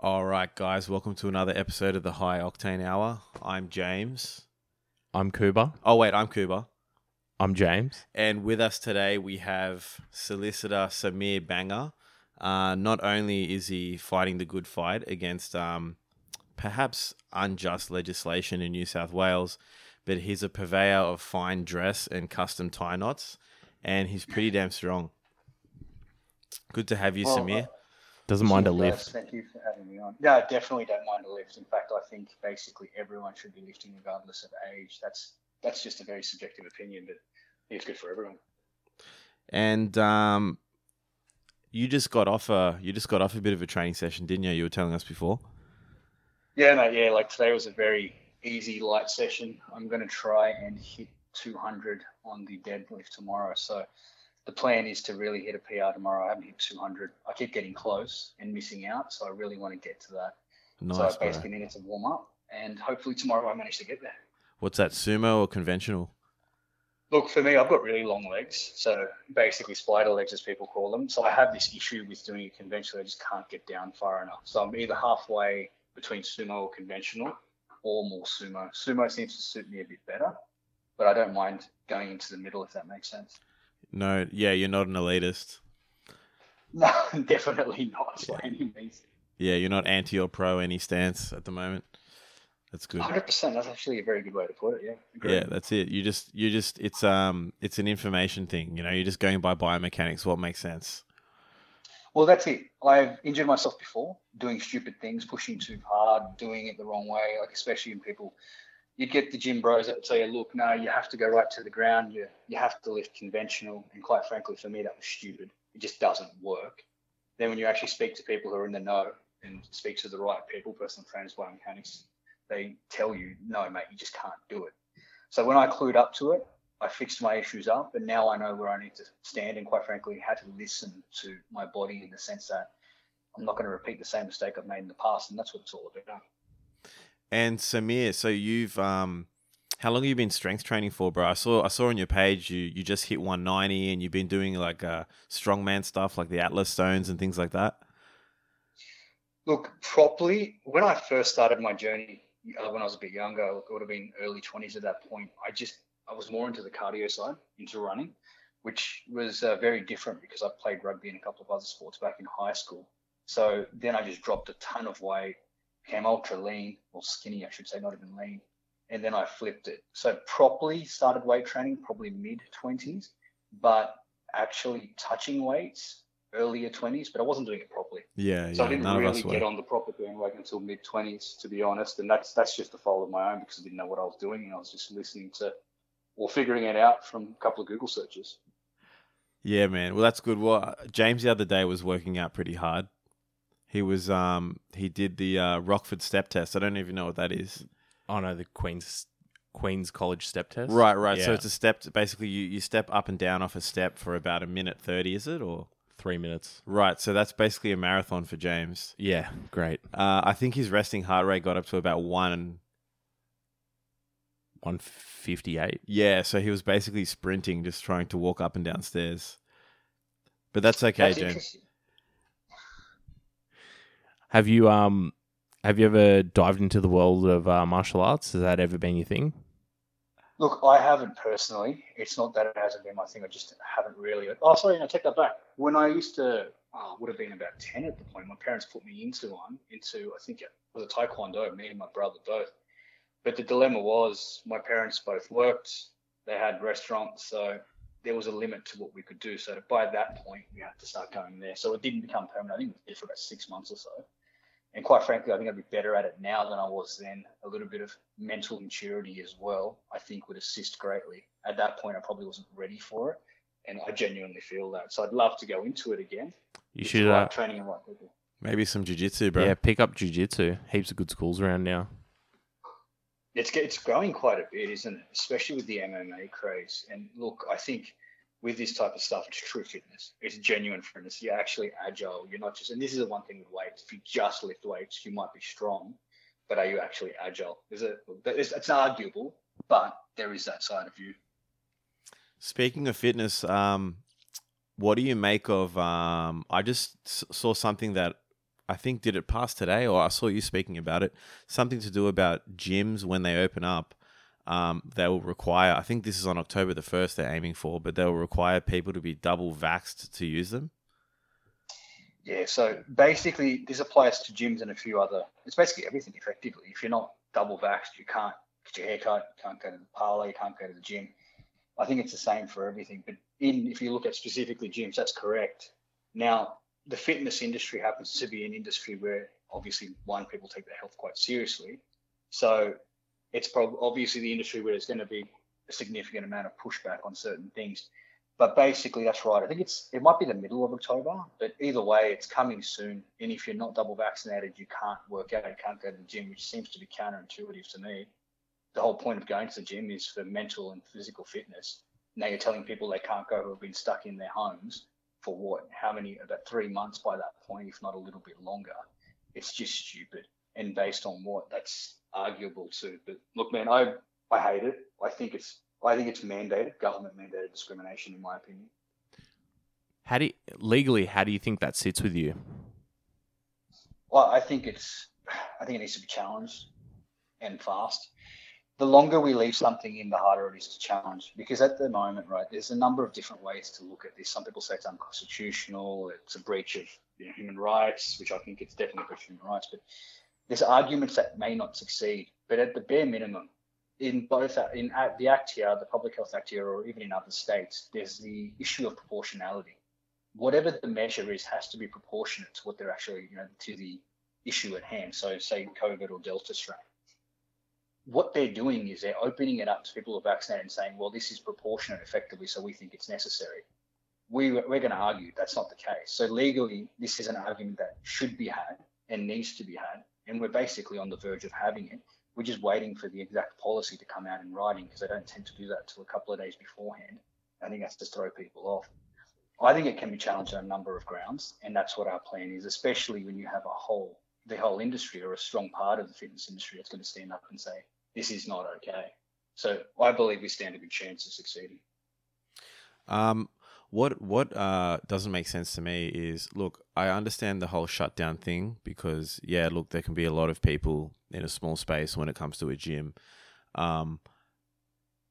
All right, guys, welcome to another episode of the High Octane Hour. I'm James. I'm Kuba. Oh, wait, I'm Kuba. I'm James. And with us today, we have solicitor Samir Banger. Uh, not only is he fighting the good fight against um, perhaps unjust legislation in New South Wales, but he's a purveyor of fine dress and custom tie knots, and he's pretty damn strong. Good to have you, Well, Samir. Doesn't mind a lift. Thank you for having me on. No, I definitely don't mind a lift. In fact, I think basically everyone should be lifting regardless of age. That's that's just a very subjective opinion, but it's good for everyone. And um, you just got off a you just got off a bit of a training session, didn't you? You were telling us before. Yeah, no, Yeah, like today was a very easy light session. I'm going to try and hit 200 on the deadlift tomorrow. So the plan is to really hit a PR tomorrow. I haven't hit 200. I keep getting close and missing out, so I really want to get to that. Nice, so I bro. basically needed to warm up, and hopefully tomorrow I manage to get there. What's that, sumo or conventional? Look, for me, I've got really long legs, so basically spider legs, as people call them. So I have this issue with doing it conventionally. I just can't get down far enough. So I'm either halfway between sumo or conventional, or more sumo. Sumo seems to suit me a bit better, but I don't mind going into the middle if that makes sense. No, yeah, you're not an elitist. No, definitely not by any means. Yeah, you're not anti or pro any stance at the moment. That's good. 100%. That's actually a very good way to put it. Yeah. Agree. Yeah, that's it. You just you just it's um it's an information thing. You know, you're just going by biomechanics. What makes sense? Well, that's it. I've injured myself before doing stupid things, pushing too hard, doing it the wrong way. Like especially in people, you get the gym bros that tell you, "Look, no, you have to go right to the ground. You you have to lift conventional." And quite frankly, for me, that was stupid. It just doesn't work. Then when you actually speak to people who are in the know and speak to the right people, personal trainers, biomechanics, they tell you, "No, mate, you just can't do it." So when I clued up to it, I fixed my issues up, and now I know where I need to stand, and quite frankly, how to listen to my body in the sense that I'm not going to repeat the same mistake I've made in the past, and that's what it's all about. And Samir, so you've um how long have you been strength training for, bro? I saw I saw on your page you you just hit 190 and you've been doing like uh strongman stuff like the Atlas stones and things like that. Look, properly, when I first started my journey, uh, when I was a bit younger, look, it would have been early 20s at that point. I just, I was more into the cardio side, into running, which was uh, very different because I played rugby and a couple of other sports back in high school. So then I just dropped a ton of weight, became ultra lean, or skinny, I should say, not even lean. And then I flipped it. So properly started weight training probably mid 20s, but actually touching weights earlier 20s, but I wasn't doing it properly. Yeah, So I yeah. didn't None of really get on the proper bandwagon until mid twenties, to be honest. And that's that's just a fault of my own because I didn't know what I was doing and I was just listening to or figuring it out from a couple of Google searches. Yeah, man. Well, that's good. Well, James the other day was working out pretty hard. He was um he did the uh, Rockford step test. I don't even know what that is. Oh no, the Queen's Queen's College step test. Right, right. So it's a step. Basically, you, you step up and down off a step for about a minute thirty. Is it or three minutes. right? So that's basically a marathon for James. Yeah, great. Uh, I think his resting heart rate got up to about one. One fifty eight. Yeah, so he was basically sprinting, just trying to walk up and down stairs. But that's okay, That's James. Have you um have you ever dived into the world of uh, martial arts? Has that ever been your thing? Look, I haven't personally. It's not that it hasn't been my thing. I just haven't really. Oh, sorry, no, take that back. When I used to, oh, would have been about ten at the point. My parents put me into one, into I think it was a taekwondo. Me and my brother both. But the dilemma was, my parents both worked. They had restaurants, so there was a limit to what we could do. So by that point, we had to start going there. So it didn't become permanent. I think it was for about six months or so. And quite frankly, I think I'd be better at it now than I was then. A little bit of mental maturity as well, I think, would assist greatly. At that point, I probably wasn't ready for it, and I genuinely feel that. So I'd love to go into it again. You should right uh, training and right people. Maybe some jujitsu, bro. yeah pick up jujitsu. Heaps of good schools around now. It's it's growing quite a bit, isn't it? Especially with the MMA craze. And look, I think with this type of stuff, it's true fitness. It's genuine fitness. You're actually agile. You're not just. And this is the one thing with weights. If you just lift weights, you might be strong, but are you actually agile? Is it? It's, it's arguable, but there is that side of you. Speaking of fitness, um, what do you make of? Um, I just saw something that I think did it pass today, or I saw you speaking about it. Something to do about gyms when they open up. Um, they will require. I think this is on October the first. They're aiming for, but they will require people to be double vaxxed to use them. Yeah. So basically, this applies to gyms and a few other. It's basically everything. Effectively, if you're not double vaxxed, you can't get your haircut, you can't go to the parlor, you can't go to the gym. I think it's the same for everything. But in if you look at specifically gyms, that's correct. Now, the fitness industry happens to be an industry where obviously one people take their health quite seriously. So it's probably obviously the industry where there's going to be a significant amount of pushback on certain things. But basically, that's right. I think it's it might be the middle of October, but either way, it's coming soon. And if you're not double vaccinated, you can't work out, you can't go to the gym, which seems to be counterintuitive to me. The whole point of going to the gym is for mental and physical fitness. Now you're telling people they can't go who have been stuck in their homes for what? How many? About three months by that point, if not a little bit longer. It's just stupid. And based on what? That's arguable too. But look, man, I I hate it. I think it's I think it's mandated, government mandated discrimination, in my opinion. How do you, legally? How do you think that sits with you? Well, I think it's I think it needs to be challenged and fast the longer we leave something in, the harder it is to challenge. Because at the moment, right, there's a number of different ways to look at this. Some people say it's unconstitutional, it's a breach of you know, human rights, which I think it's definitely a breach of human rights. But there's arguments that may not succeed. But at the bare minimum, in both in the Act here, the Public Health Act here, or even in other states, there's the issue of proportionality. Whatever the measure is, has to be proportionate to what they're actually, you know, to the issue at hand. So, say COVID or Delta strain what they're doing is they're opening it up to people who are vaccinated and saying, well, this is proportionate effectively, so we think it's necessary. We, we're going to argue that's not the case. So legally, this is an argument that should be had and needs to be had. And we're basically on the verge of having it. We're just waiting for the exact policy to come out in writing because they don't tend to do that until a couple of days beforehand. I think that's to throw people off. I think it can be challenged on a number of grounds, and that's what our plan is, especially when you have a whole, the whole industry or a strong part of the fitness industry that's going to stand up and say, this is not okay. So I believe we stand a good chance of succeeding. Um, what what uh, doesn't make sense to me is look, I understand the whole shutdown thing because yeah, look, there can be a lot of people in a small space when it comes to a gym. Um,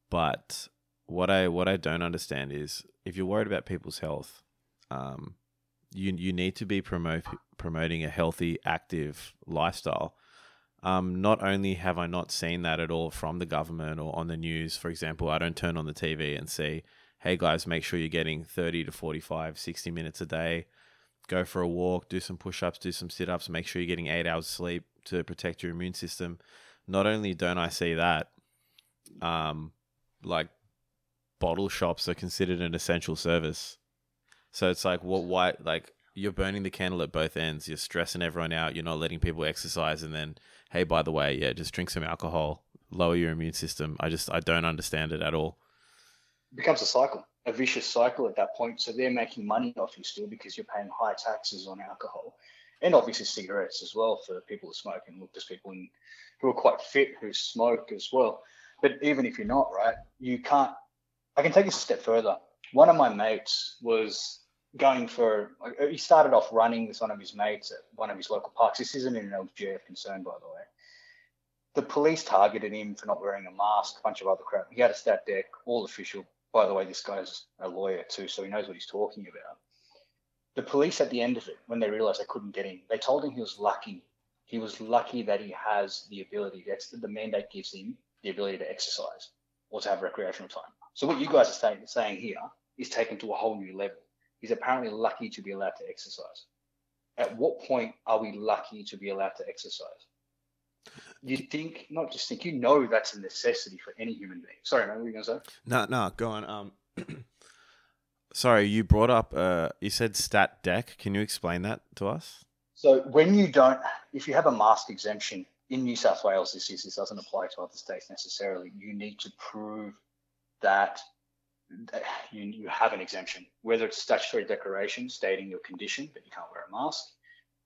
but what I what I don't understand is if you're worried about people's health, um, you you need to be promote promoting a healthy, active lifestyle. Um, not only have I not seen that at all from the government or on the news, for example, I don't turn on the TV and see, hey guys, make sure you're getting 30 to 45, 60 minutes a day. Go for a walk, do some push ups, do some sit ups, make sure you're getting eight hours sleep to protect your immune system. Not only don't I see that, um, like bottle shops are considered an essential service. So it's like, what, why, like, you're burning the candle at both ends. You're stressing everyone out. You're not letting people exercise, and then hey, by the way, yeah, just drink some alcohol, lower your immune system. I just I don't understand it at all. Becomes a cycle, a vicious cycle at that point. So they're making money off you still because you're paying high taxes on alcohol, and obviously cigarettes as well for people who smoke. And look, there's people in, who are quite fit who smoke as well. But even if you're not, right, you can't. I can take this a step further. One of my mates was going for uh, he started off running with one of his mates at one of his local parks. This isn't an LGA of concern, by the way. The police targeted him for not wearing a mask, a bunch of other crap. He had a stat dec, all official. By the way, this guy's a lawyer too, so he knows what he's talking about. The police at the end of it, when they realized they couldn't get him, they told him he was lucky. He was lucky that he has the ability. That's the mandate gives him the ability to exercise or to have recreational time. So what you guys are saying, saying here is taken to a whole new level He's apparently lucky to be allowed to exercise. At what point are we lucky to be allowed to exercise? You think, not just think, you know that's a necessity for any human being. Sorry, man, what were you going to say? No, no, go on. Um, sorry, you brought up, uh, you said stat dec. Can you explain that to us? So when you don't, if you have a mask exemption in New South Wales, this is this doesn't apply to other states necessarily. You need to prove that you, you have an exemption, whether it's statutory declaration stating your condition that you can't wear a mask,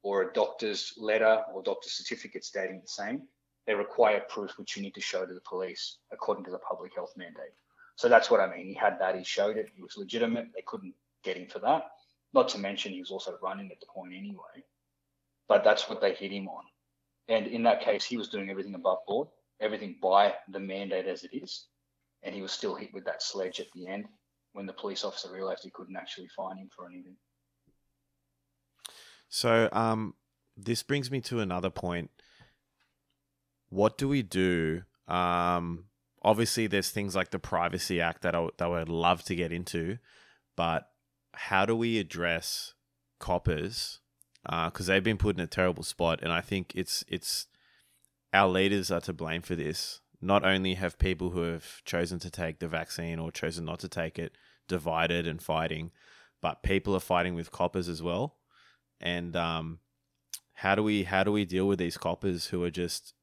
or a doctor's letter or doctor's certificate stating the same. They require proof which you need to show to the police according to the public health mandate. So that's what I mean. He had that, he showed it, he was legitimate. They couldn't get him for that. Not to mention he was also running at the point anyway. but that's what they hit him on. And in that case, he was doing everything above board, everything by the mandate as it is, and he was still hit with that sledge at the end when the police officer realised he couldn't actually fine him for anything. So, um, this brings me to another point. What do we do? Um, obviously, there's things like the Privacy Act that I, that I would love to get into, but how do we address coppers? Because uh, they've been put in a terrible spot, and I think it's it's our leaders are to blame for this. Not only have people who have chosen to take the vaccine or chosen not to take it divided and fighting, but people are fighting with coppers as well and um, how do we how do we deal with these coppers who are just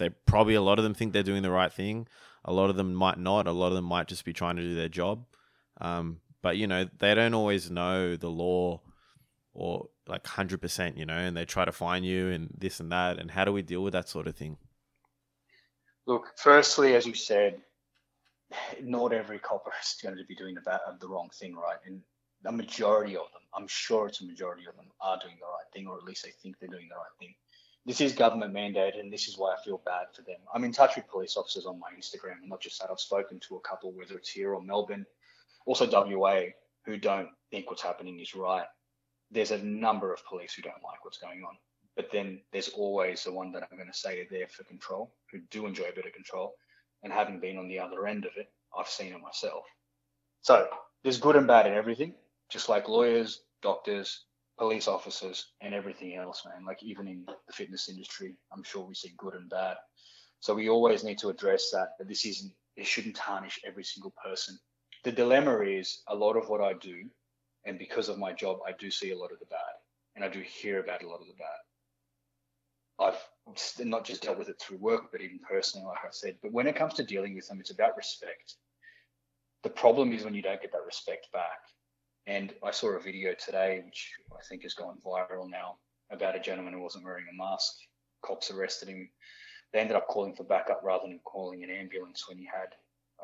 they probably a lot of them think they're doing the right thing. A lot of them might not. A lot of them might just be trying to do their job. Um, but you know they don't always know the law or like 100% you know and they try to find you and this and that. And how do we deal with that sort of thing? Look firstly as you said not every copper is going to be doing the, the wrong thing right? And a majority of them, I'm sure it's a majority of them, are doing the right thing, or at least they think they're doing the right thing. This is government mandated, and this is why I feel bad for them. I'm in touch with police officers on my Instagram, and not just that, I've spoken to a couple, whether it's here or Melbourne, also WA, who don't think what's happening is right. There's a number of police who don't like what's going on. But then there's always the one that I'm going to say are there for control, who do enjoy a bit of control. And having been on the other end of it, I've seen it myself. So there's good and bad in everything just like lawyers, doctors, police officers, and everything else, man. Like even in the fitness industry, I'm sure we see good and bad. So we always need to address that. That this isn't. It shouldn't tarnish every single person. The dilemma is a lot of what I do, and because of my job, I do see a lot of the bad, and I do hear about a lot of the bad. I've not just dealt with it through work, but even personally, like I said. But when it comes to dealing with them, it's about respect. The problem is when you don't get that respect back. And I saw a video today, which I think has gone viral now, about a gentleman who wasn't wearing a mask. Cops arrested him. They ended up calling for backup rather than calling an ambulance when he had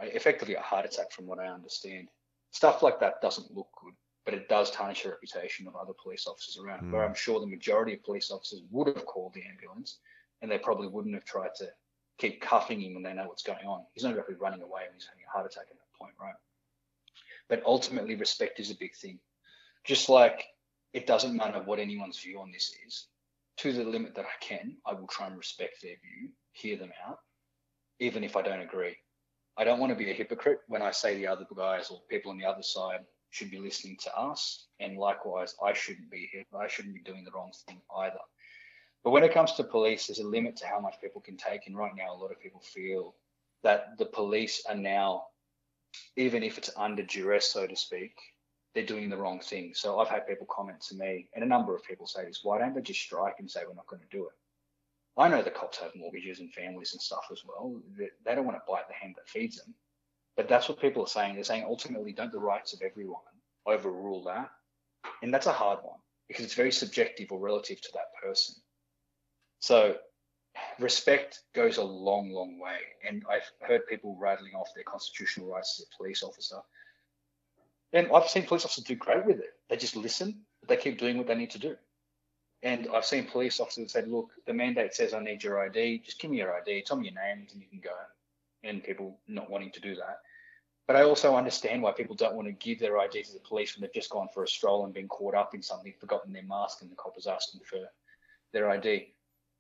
uh, effectively a heart attack, from what I understand. Stuff like that doesn't look good, but it does tarnish the reputation of other police officers around. Mm. Where I'm sure the majority of police officers would have called the ambulance, and they probably wouldn't have tried to keep cuffing him when they know what's going on. He's not be running away when he's having a heart attack at that point, right? But ultimately, respect is a big thing. Just like it doesn't matter what anyone's view on this is, to the limit that I can, I will try and respect their view, hear them out, even if I don't agree. I don't want to be a hypocrite when I say the other guys or people on the other side should be listening to us, and likewise, I shouldn't be here. I shouldn't be doing the wrong thing either. But when it comes to police, there's a limit to how much people can take, and right now, a lot of people feel that the police are now even if it's under duress, so to speak, they're doing the wrong thing. So I've had people comment to me, and a number of people say this: Why don't they just strike and say we're not going to do it? I know the cops have mortgages and families and stuff as well. They don't want to bite the hand that feeds them. But that's what people are saying. They're saying ultimately, don't the rights of everyone overrule that? And that's a hard one because it's very subjective or relative to that person. So respect goes a long, long way. And I've heard people rattling off their constitutional rights as a police officer. And I've seen police officers do great with it. They just listen, but they keep doing what they need to do. And I've seen police officers say, look, the mandate says I need your ID. Just give me your ID, tell me your names, and you can go. And people not wanting to do that. But I also understand why people don't want to give their ID to the police when they've just gone for a stroll and been caught up in something, forgotten their mask, and the cop is asking for their ID.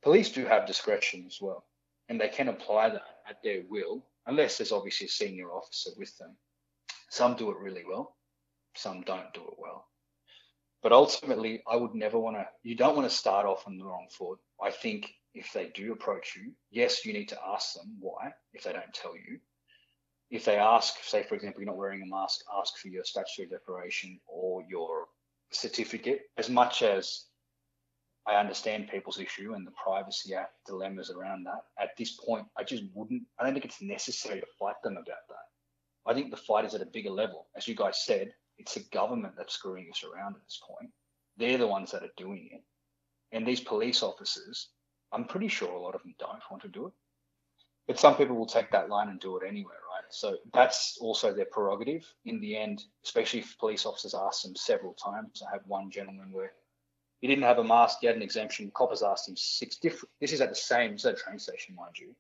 Police do have discretion as well, and they can apply that at their will, unless there's obviously a senior officer with them. Some do it really well, some don't do it well. But ultimately, I would never want to, you don't want to start off on the wrong foot. I think if they do approach you, yes, you need to ask them why, if they don't tell you. If they ask, say, for example, you're not wearing a mask, ask for your statutory declaration or your certificate, as much as I understand people's issue and the Privacy Act dilemmas around that. At this point, I just wouldn't, I don't think it's necessary to fight them about that. I think the fight is at a bigger level. As you guys said, it's the government that's screwing us around at this point. They're the ones that are doing it. And these police officers, I'm pretty sure a lot of them don't want to do it. But some people will take that line and do it anyway, right? So that's also their prerogative. In the end, especially if police officers ask them several times. I have one gentleman where He didn't have a mask. He had an exemption. Coppers asked him six different. This is at the same. This train station, mind you.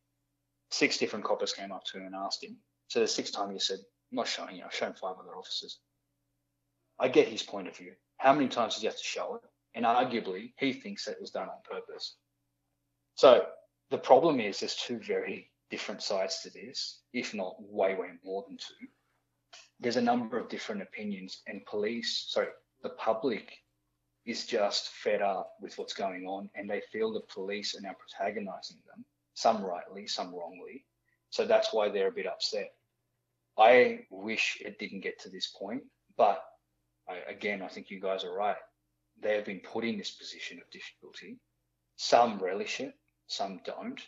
Six different coppers came up to him and asked him. So the sixth time he said, "I'm not showing you. I've shown five other officers." I get his point of view. How many times does he have to show it? And arguably, he thinks that it was done on purpose. So the problem is there's two very different sides to this, if not way, way more than two. There's a number of different opinions, and police, sorry, the public is just fed up with what's going on, and they feel the police are now protagonizing them, some rightly, some wrongly. So that's why they're a bit upset. I wish it didn't get to this point, but I, again, I think you guys are right. They have been put in this position of difficulty. Some relish it, some don't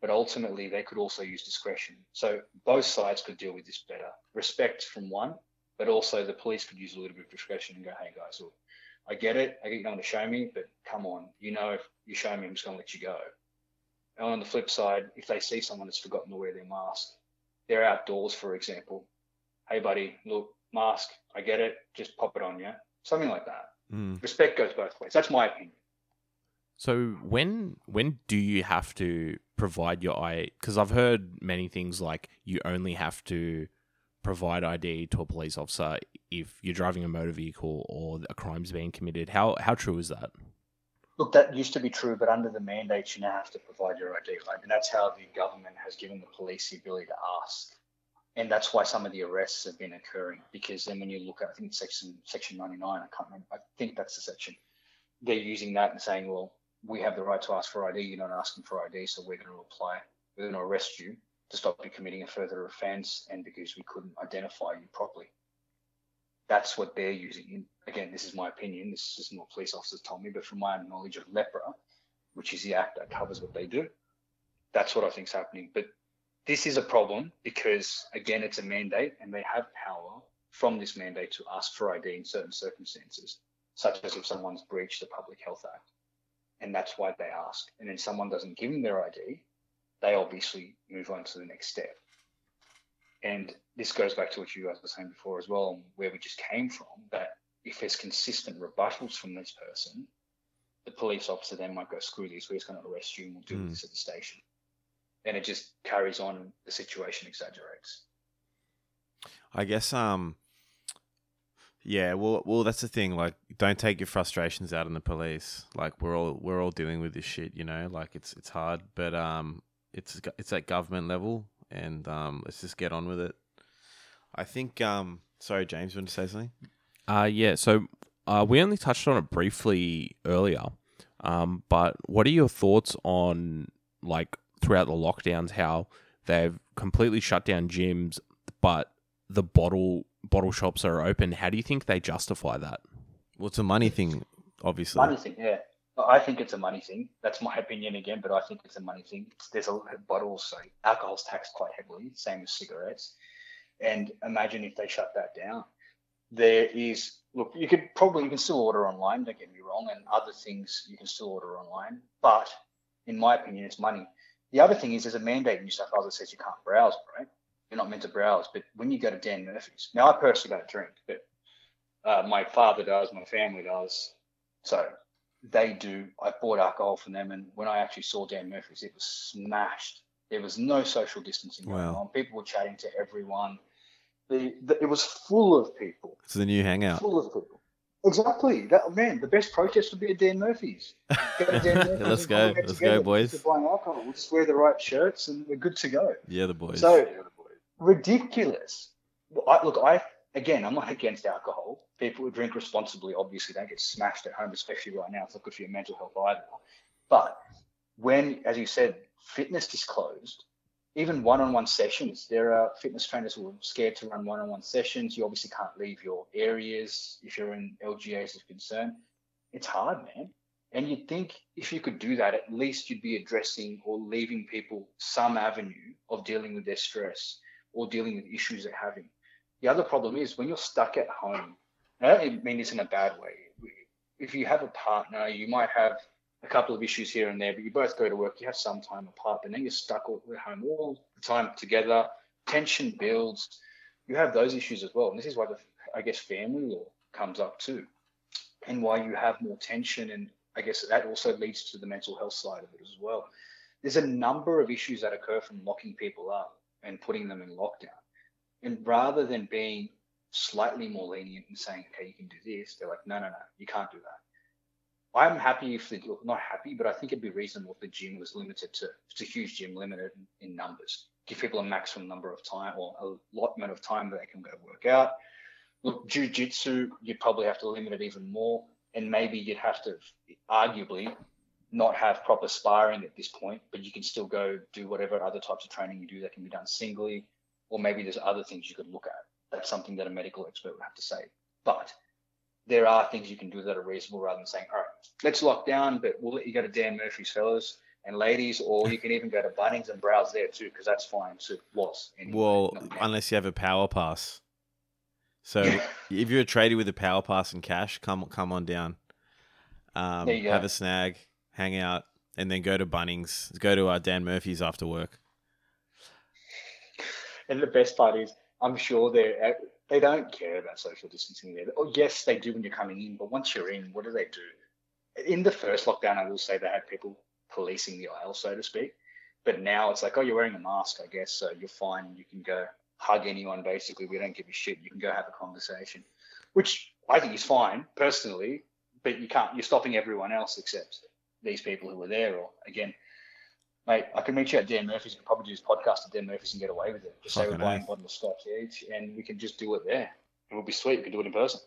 but ultimately they could also use discretion. So both sides could deal with this better. Respect from one, but also the police could use a little bit of discretion and go, hey guys, look, I get it. I get you going to show me, but come on, you know, if you show me, I'm just going to let you go. And on the flip side, if they see someone that's forgotten to wear their mask, they're outdoors, for example. Hey, buddy, look, mask, I get it. Just pop it on, yeah? Something like that. Mm. Respect goes both ways. That's my opinion. So when when do you have to provide your ID? Because I've heard many things like you only have to provide ID to a police officer if you're driving a motor vehicle or a crime's being committed. How how true is that? Look, that used to be true, but under the mandates, you now have to provide your ID, right? And that's how the government has given the police the ability to ask. And that's why some of the arrests have been occurring. Because then when you look at, I think section section 99, I can't remember, I think that's the section. They're using that and saying, well, we have the right to ask for ID. You're not asking for ID, so we're going to apply. We're going to arrest you to stop you committing a further offence, and because we couldn't identify you properly. That's what they're using. Again, this is my opinion. This is what police officers told me, but from my knowledge of LEPRA, which is the act that covers what they do, that's what I think is happening. But this is a problem because, again, it's a mandate, and they have power from this mandate to ask for ID in certain circumstances, such as if someone's breached the Public Health Act and that's why they ask. And then someone doesn't give them their ID, they obviously move on to the next step. And this goes back to what you guys were saying before as well, where we just came from. That if there's consistent rebuttals from this person, the police officer then might go, "Screw this, we're just going to arrest you, and we'll do mm. this at the station." And it just carries on, and the situation exaggerates. I guess um yeah, well, well, that's the thing. Like, don't take your frustrations out on the police. Like, we're all we're all dealing with this shit, you know. Like, it's it's hard, but um, it's it's at government level, and um, let's just get on with it. I think um, sorry, James, you want to say something? Uh, yeah. So, uh, we only touched on it briefly earlier. Um, but what are your thoughts on like throughout the lockdowns how they've completely shut down gyms, but the bottle bottle shops are open. How do you think they justify that? Well, it's a money thing, obviously. Money thing, yeah. I think it's a money thing. That's my opinion again, but I think it's a money thing. there's a bottles, so alcohol's taxed quite heavily, same as cigarettes. And imagine if they shut that down. There is look, you could probably you can still order online. Don't get me wrong, and other things you can still order online. But in my opinion, it's money. The other thing is there's a mandate in New South Wales that says you can't browse, right? you're not meant to browse. But when you go to Dan Murphy's, now I personally don't drink, but uh, my father does, my family does. So they do. I bought alcohol from them, and when I actually saw Dan Murphy's, it was smashed. There was no social distancing going wow. on. People were chatting to everyone. The, the, it was full of people. It's the new hangout. Full of people. Exactly. That man, the best protest would be at Dan Murphy's. Go Dan Murphy's let's go. Let's go, boys. Buying alcohol. We'll just wear the right shirts and we're good to go. Yeah, the boys. So ridiculous. I, look, I again, I'm not against alcohol. People who drink responsibly obviously don't get smashed at home, especially right now. It's not good for your mental health either. But when, as you said, fitness is closed, even one-on-one sessions, there are fitness trainers who are scared to run one-on-one sessions. You obviously can't leave your areas if you're in LGAs of concern. It's hard, man. And you'd think if you could do that, at least you'd be addressing or leaving people some avenue of dealing with their stress or dealing with issues they're having. The other problem is when you're stuck at home, I don't mean this in a bad way. If you have a partner, you might have a couple of issues here and there, but you both go to work, you have some time apart, but then you're stuck at home all the time together, tension builds, you have those issues as well. And this is why the, I guess family law comes up too. and why you have more tension. And I guess that also leads to the mental health side of it as well. There's a number of issues that occur from locking people up and putting them in lockdown. And rather than being slightly more lenient and saying, okay, you can do this, they're like, no, no, no, you can't do that. I'm happy if the, not happy, but I think it'd be reasonable if the gym was limited to, it's a huge gym limited in, in numbers. Give people a maximum number of time or allotment of time that they can go work out. Look, jujitsu, you'd probably have to limit it even more. And maybe you'd have to arguably not have proper sparring at this point, but you can still go do whatever other types of training you do that can be done singly, or maybe there's other things you could look at. That's something that a medical expert would have to say. But there are things you can do that are reasonable rather than saying, all right, let's lock down, but we'll let you go to Dan Murphy's fellas and ladies, or you can even go to Bunnings and browse there too, because that's fine too. Was anyway, well, unless you have a power pass. So if you're a trader with a power pass and cash, come come on down. Um, have a snag, hang out, and then go to Bunnings. Go to uh, Dan Murphy's after work. And the best part is, I'm sure they uh, they don't care about social distancing there. Oh, yes, they do when you're coming in, but once you're in, what do they do? In the first lockdown, I will say they had people policing the aisle, so to speak. But now it's like, oh, you're wearing a mask, I guess, so you're fine. You can go hug anyone, basically. We don't give a shit. You can go have a conversation, which I think is fine personally, but you can't, you're stopping everyone else except these people who are there. Or again, mate, I can meet you at Dan Murphy's and probably do this podcast at Dan Murphy's and get away with it. Just say we're buying a bottle of scotch each and we can just do it there. It would be sweet. We can do it in person.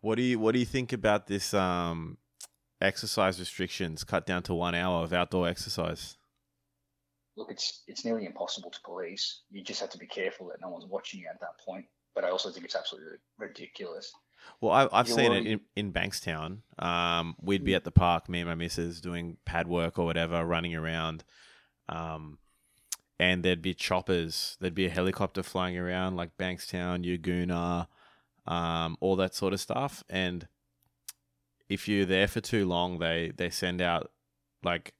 What do you What do you think about this um, exercise restrictions cut down to one hour of outdoor exercise? Look, it's it's nearly impossible to police. You just have to be careful that no one's watching you at that point. But I also think it's absolutely ridiculous. Well, I, have seen it in, in Bankstown. Um, we'd be mm. at the park, me and my missus, doing pad work or whatever, running around. Um, and there'd be choppers. There'd be a helicopter flying around like Bankstown, Yagoona, um, all that sort of stuff. And if you're there for too long, they they send out like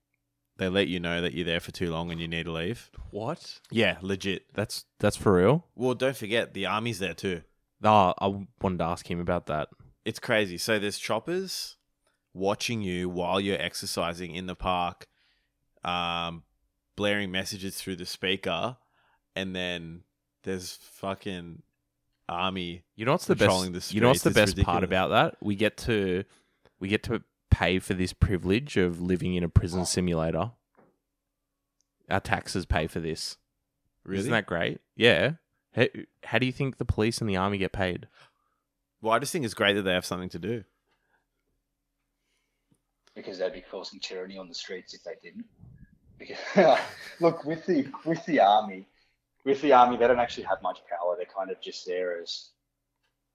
they let you know that you're there for too long and you need to leave. What? Yeah, legit. That's that's for real. Well, don't forget the army's there too. Oh, I wanted to ask him about that. It's crazy. So there's choppers watching you while you're exercising in the park, um, blaring messages through the speaker, and then there's fucking army. You know what's the best? The you know what's the it's best ridiculous. part about that? We get to we get to pay for this privilege of living in a prison simulator. Our taxes pay for this. Really? Isn't that great? Yeah. How, how do you think the police and the army get paid? Well, I just think it's great that they have something to do. Because they'd be causing tyranny on the streets if they didn't. Because look, with the with the army, with the army, they don't actually have much power. They're kind of just there as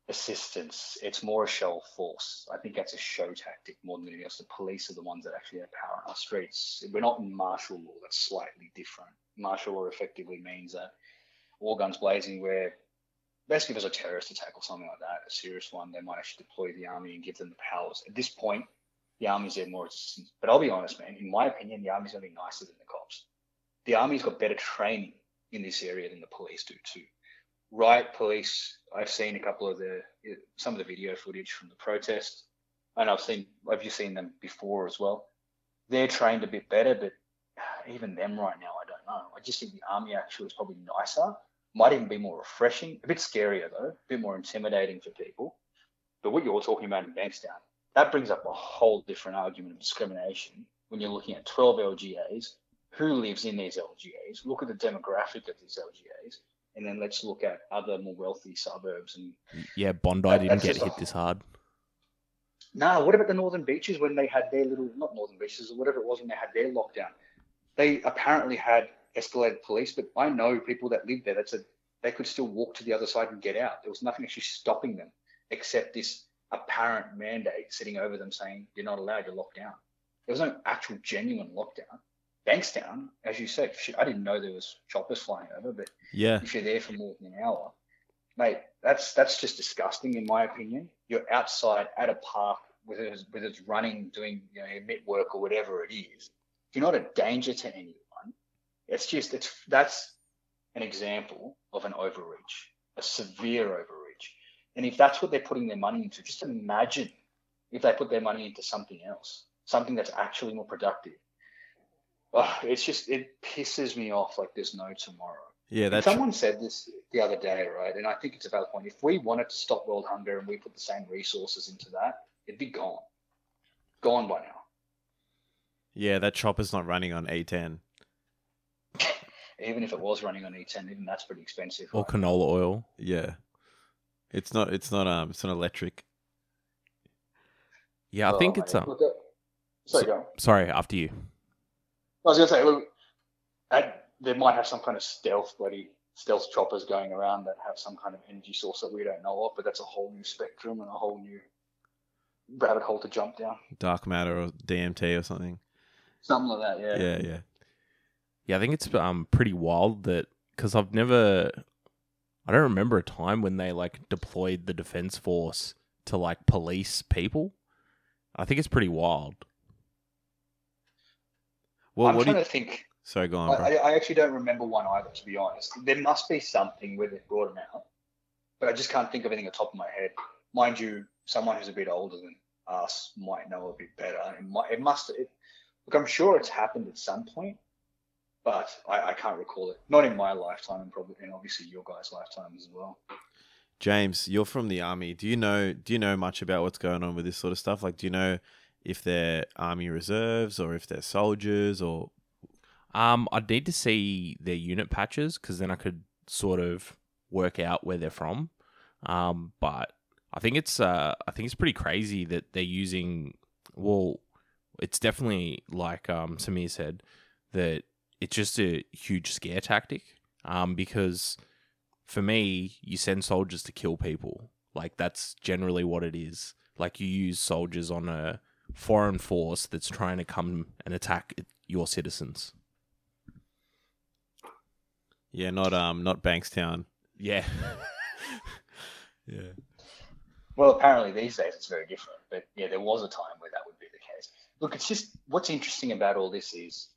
assistance. It's more a show of force. I think that's a show tactic more than anything else. The police are the ones that actually have power on our streets. We're not in martial law. That's slightly different. Martial law effectively means that all guns blazing, where basically if there's a terrorist attack or something like that, a serious one, they might actually deploy the army and give them the powers. At this point, the army's there more resistance. But I'll be honest, man. In my opinion, the army's going to be nicer than the cops. The army's got better training in this area than the police do too. Riot police, I've seen a couple of the some of the video footage from the protest, and I've seen have you seen them before as well? They're trained a bit better, but even them right now, I don't know. I just think the army actually is probably nicer. Might even be more refreshing, a bit scarier though, a bit more intimidating for people. But what you're talking about in Bankstown, that brings up a whole different argument of discrimination when you're looking at 12 LGAs, who lives in these LGAs, look at the demographic of these LGAs, and then let's look at other more wealthy suburbs. And yeah, Bondi that, didn't get hit this hard. Nah, what about the northern beaches when they had their little not northern beaches or whatever it was when they had their lockdown? They apparently had escalated police, but I know people that live there that said they could still walk to the other side and get out. There was nothing actually stopping them except this apparent mandate sitting over them saying you're not allowed, you're locked down. There was no actual genuine lockdown. Bankstown, as you said, I didn't know there was choppers flying over, but yeah, if you're there for more than an hour, mate, that's that's just disgusting in my opinion. You're outside at a park, whether it's, whether it's running, doing you know mid work or whatever it is. You're not a danger to anyone. It's just it's that's an example of an overreach, a severe overreach. And if that's what they're putting their money into, just imagine if they put their money into something else, something that's actually more productive. Oh, it's just it pisses me off like there's no tomorrow. Yeah, And that's Someone said this the other day, right? And I think it's a valid point. If we wanted to stop world hunger and we put the same resources into that, it'd be gone. Gone by now. yeah that chopper's not running on E10. Even if it was running on E10, even that's pretty expensive. Or right? canola oil. Yeah, it's not. It's not. Um, it's not electric. Yeah, I Oh, think it's um. Look at- Sorry, go. on. Sorry, after you. I was gonna say, look, I, they might have some kind of stealth bloody stealth choppers going around that have some kind of energy source that we don't know of, but that's a whole new spectrum and a whole new rabbit hole to jump down. Dark matter or DMT or something. Something like that, yeah. Yeah, yeah. Yeah, I think it's um pretty wild that because I've never, I don't remember a time when they like deployed the defense force to like police people. I think it's pretty wild. Well, I'm what do trying you? to think. Sorry, go on, I, bro. I actually don't remember one either, to be honest. There must be something where they brought them out, but I just can't think of anything on top of my head. Mind you, someone who's a bit older than us might know a bit better. It, might, it must. It, look, I'm sure it's happened at some point, but I, I can't recall it. Not in my lifetime, and probably, and obviously your guys' lifetime as well. James, you're from the army. Do you know? Do you know much about what's going on with this sort of stuff? Like, do you know if they're army reserves or if they're soldiers or? Um, I'd need to see their unit patches because then I could sort of work out where they're from. Um, but I think it's uh, I think it's pretty crazy that they're using. Well, it's definitely like um Samir said that it's just a huge scare tactic. Um, because for me, you send soldiers to kill people. Like that's generally what it is. Like you use soldiers on a foreign force that's trying to come and attack your citizens. Yeah, not um, not Bankstown. Yeah. Yeah. Well, apparently these days it's very different, but yeah, there was a time where that would be the case. Look, it's just what's interesting about all this is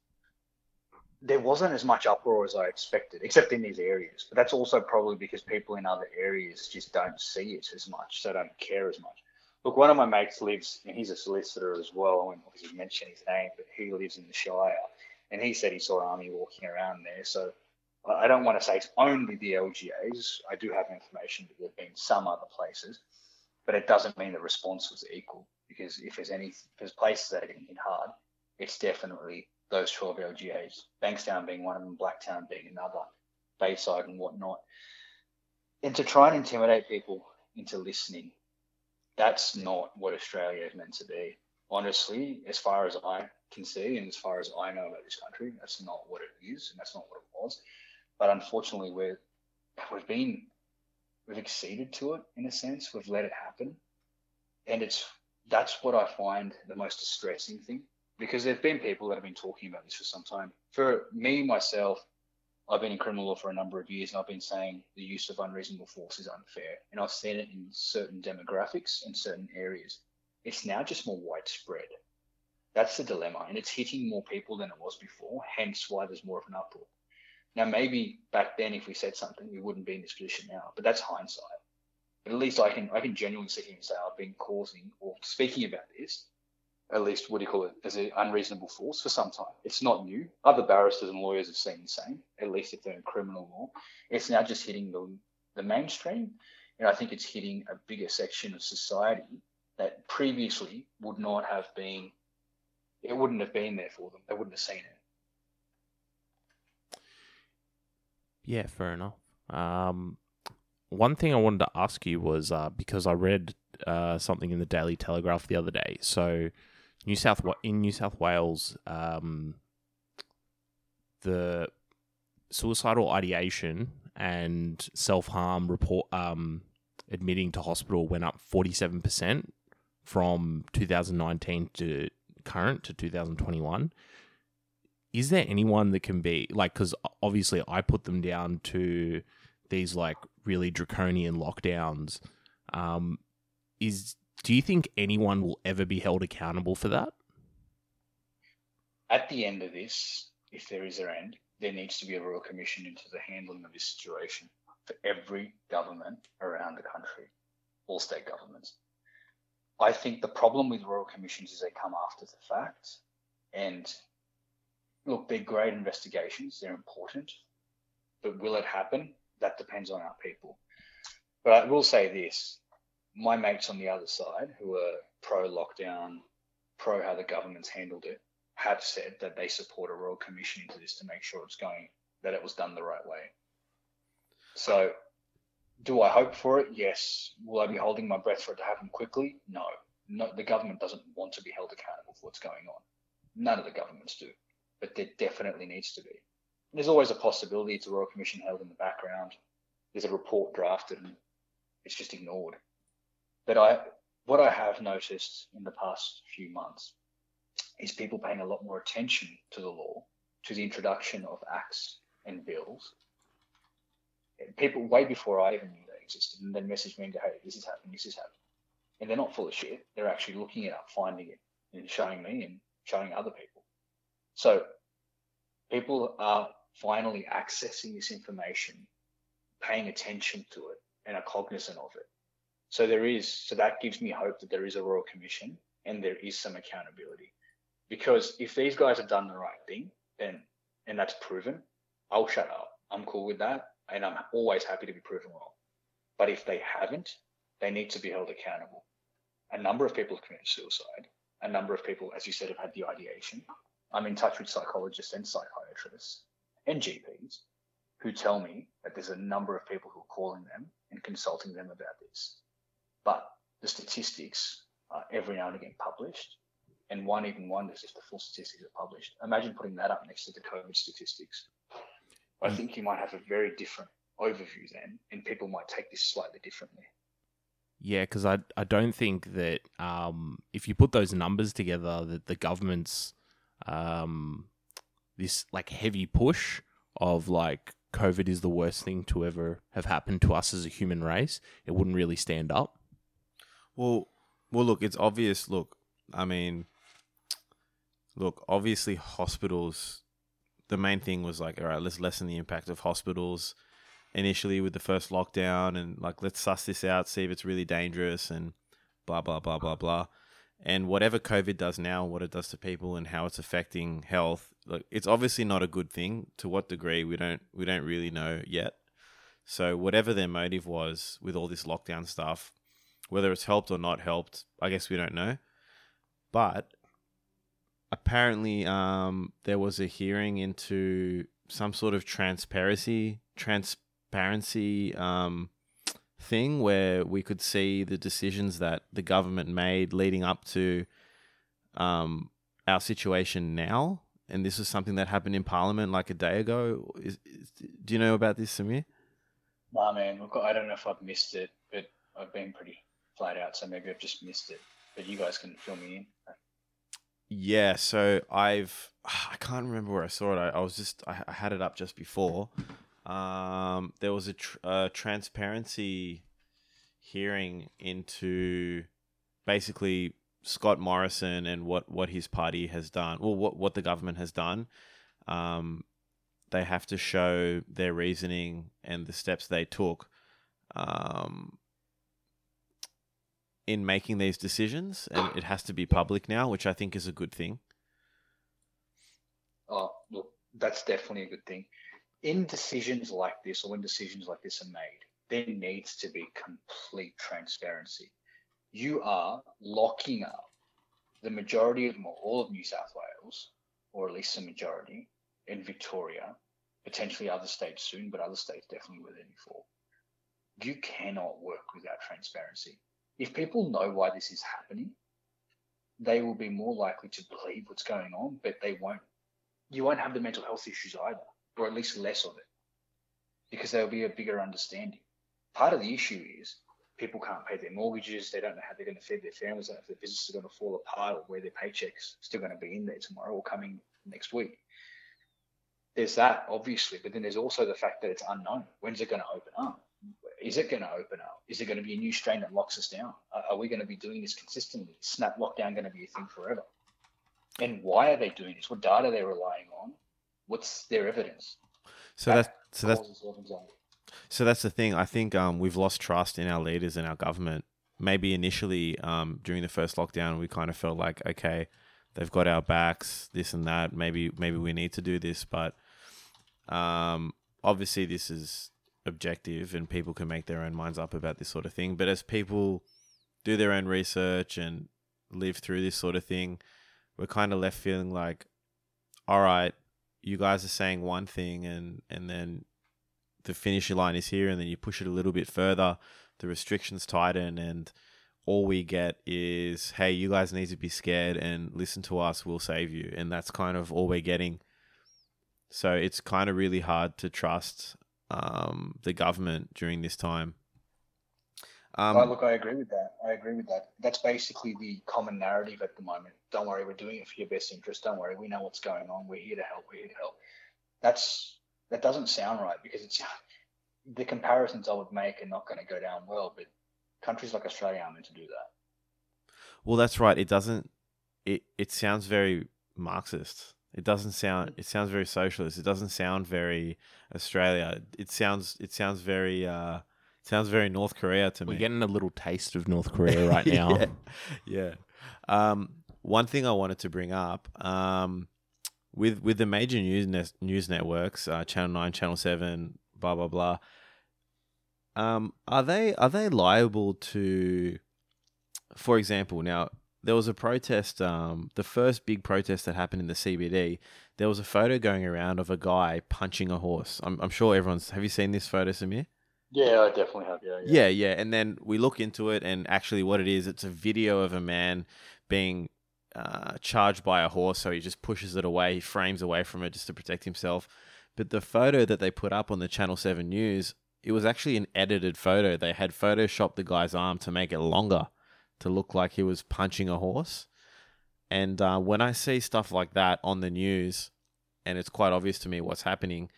there wasn't as much uproar as I expected, except in these areas. But that's also probably because people in other areas just don't see it as much, so don't care as much. Look, one of my mates lives, and he's a solicitor as well. I won't obviously mention his name, but he lives in the Shire, and he said he saw army walking around there. So I don't want to say it's only the LGAs. I do have information that there have been some other places, but it doesn't mean the response was equal. Because if there's any, if there's places that are getting hit hard, it's definitely those 12 LGAs. Bankstown being one of them, Blacktown being another, Bayside and whatnot. And to try and intimidate people into listening, that's not what Australia is meant to be. Honestly, as far as I can see and as far as I know about this country, that's not what it is and that's not what it was. But unfortunately, we're, we've been, we've acceded to it in a sense. We've let it happen. And it's, that's what I find the most distressing thing because there've been people that have been talking about this for some time. For me, myself, I've been in criminal law for a number of years and I've been saying the use of unreasonable force is unfair. And I've seen it in certain demographics and certain areas. It's now just more widespread. That's the dilemma. And it's hitting more people than it was before, hence why there's more of an uproar. Now, maybe back then, if we said something, we wouldn't be in this position now, but that's hindsight. But at least I can, I can genuinely sit here and say I've been causing or speaking about this at least what do you call it as an unreasonable force for some time. It's not new. Other barristers and lawyers have seen the same, at least if they're in criminal law. It's now just hitting the the mainstream, and I think it's hitting a bigger section of society that previously would not have been. It wouldn't have been there for them. They wouldn't have seen it. Yeah, fair enough. Um, one thing I wanted to ask you was uh, because I read uh, something in the Daily Telegraph the other day. So, New South in New South Wales, um, the suicidal ideation and self harm report um, admitting to hospital went up forty seven percent from two thousand nineteen to current to two thousand twenty one is there anyone that can be like because obviously i put them down to these like really draconian lockdowns. Um is do you think anyone will ever be held accountable for that At the end of this, if there is an end, there needs to be a royal commission into the handling of this situation for every government around the country, all state governments. I think the problem with royal commissions is they come after the fact. And look, they're great investigations, they're important. But will it happen? That depends on our people. But I will say this my mates on the other side, who are pro lockdown, pro how the government's handled it, have said that they support a royal commission into this to make sure it's going, that it was done the right way. So do I hope for it? Yes. Will I be holding my breath for it to happen quickly? No. No, the government doesn't want to be held accountable for what's going on. None of the governments do, but there definitely needs to be. There's always a possibility it's a royal commission held in the background. There's a report drafted and it's just ignored. But I, what I have noticed in the past few months is people paying a lot more attention to the law, to the introduction of acts and bills, people way before I even knew they existed, and then message me and go, "Hey, this is happening. This is happening," and they're not full of shit. They're actually looking it up, finding it, and showing me and showing other people. So people are finally accessing this information, paying attention to it, and are cognizant of it. So there is, so that gives me hope that there is a royal commission and there is some accountability. Because if these guys have done the right thing, then and that's proven, I'll shut up. I'm cool with that and I'm always happy to be proven wrong. But if they haven't, they need to be held accountable. A number of people have committed suicide. A number of people, as you said, have had the ideation. I'm in touch with psychologists and psychiatrists and GPs who tell me that there's a number of people who are calling them and consulting them about this. But the statistics are every now and again published, and one even wonders if the full statistics are published. Imagine putting that up next to the COVID statistics I mm. think you might have a very different overview then, and people might take this slightly differently. Yeah, because I I don't think that um, if you put those numbers together, that the government's um, this like heavy push of like COVID is the worst thing to ever have happened to us as a human race, it wouldn't really stand up. Well, well, look, it's obvious. Look, I mean, look, obviously, hospitals the main thing was like, all right, let's lessen the impact of hospitals initially with the first lockdown and like let's suss this out, see if it's really dangerous and blah blah blah blah blah. And whatever COVID does now, what it does to people and how it's affecting health, like it's obviously not a good thing. To what degree we don't we don't really know yet. So whatever their motive was with all this lockdown stuff, whether it's helped or not helped, I guess we don't know. But apparently um, there was a hearing into some sort of transparency transparency um, thing where we could see the decisions that the government made leading up to um, our situation now. And this was something that happened in Parliament like a day ago. Is, is, do you know about this, Samir? Nah, man. Got, I don't know if I've missed it, but I've been pretty flat out, so maybe I've just missed it. But you guys can fill me in. Yeah, so I've I can't remember where I saw it. I, I was just I, I, had it up just before. Um, there was a, tr- a transparency hearing into basically Scott Morrison and what, what his party has done, well, what what the government has done. Um, they have to show their reasoning and the steps they took. Um, in making these decisions, and it has to be public now, which I think is a good thing. Oh, look, that's definitely a good thing. In decisions like this, or when decisions like this are made, there needs to be complete transparency. You are locking up the majority of all of New South Wales, or at least a majority, in Victoria, potentially other states soon, but other states definitely within four. You cannot work without transparency if people know why this is happening, they will be more likely to believe what's going on, but they won't. You won't have the mental health issues either, or at least less of it, because there'll be a bigger understanding. Part of the issue is people can't pay their mortgages. They don't know how they're going to feed their families. If their business is going to fall apart or where their paychecks still going to be in there tomorrow or coming next week. There's that, obviously, but then there's also the fact that it's unknown. When's it going to open up? Is it going to open up? Is it going to be a new strain that locks us down? Are, are we going to be doing this consistently? Is snap lockdown going to be a thing forever? And why are they doing this? What data are they relying on? What's their evidence? So that, that's so that's so that's the thing. I think um, we've lost trust in our leaders and our government maybe initially um, during the first lockdown we kind of felt like okay, they've got our backs, this and that. Maybe maybe we need to do this, but um, obviously this is objective and people can make their own minds up about this sort of thing. But as people do their own research and live through this sort of thing, we're kind of left feeling like, all right, you guys are saying one thing and and then the finish line is here and then you push it a little bit further, the restrictions tighten and all we get is, hey, you guys need to be scared and listen to us, we'll save you. And that's kind of all we're getting. So it's kind of really hard to trust um, the government during this time. Um, Well, look, I agree with that. I agree with that. That's basically the common narrative at the moment. Don't worry, we're doing it for your best interest. Don't worry, we know what's going on. We're here to help. We're here to help. That's that doesn't sound right because it's the comparisons I would make are not going to go down well. But countries like Australia aren't meant to do that. Well, that's right. It doesn't. It it sounds very Marxist. It doesn't sound. It sounds very socialist. It doesn't sound very Australia. It sounds. It sounds very. Uh, it sounds very North Korea to me. We're getting a little taste of North Korea right now. yeah. yeah. Um, one thing I wanted to bring up um, with with the major news ne- news networks, uh, Channel Nine, Channel Seven, blah blah blah. Um, are they are they liable to, for example, now there was a protest, um, the first big protest that happened in the CBD. There was a photo going around of a guy punching a horse. I'm, I'm sure everyone's. Have you seen this photo, Samir? Yeah, I definitely have. Yeah, Yeah, yeah. And then we look into it, and actually, what it is, it's a video of a man being uh, charged by a horse. So he just pushes it away, he frames away from it just to protect himself. But the photo that they put up on the Channel 7 News, it was actually an edited photo. They had photoshopped the guy's arm to make it longer, to look like he was punching a horse. And uh, when I see stuff like that on the news, and it's quite obvious to me what's happening,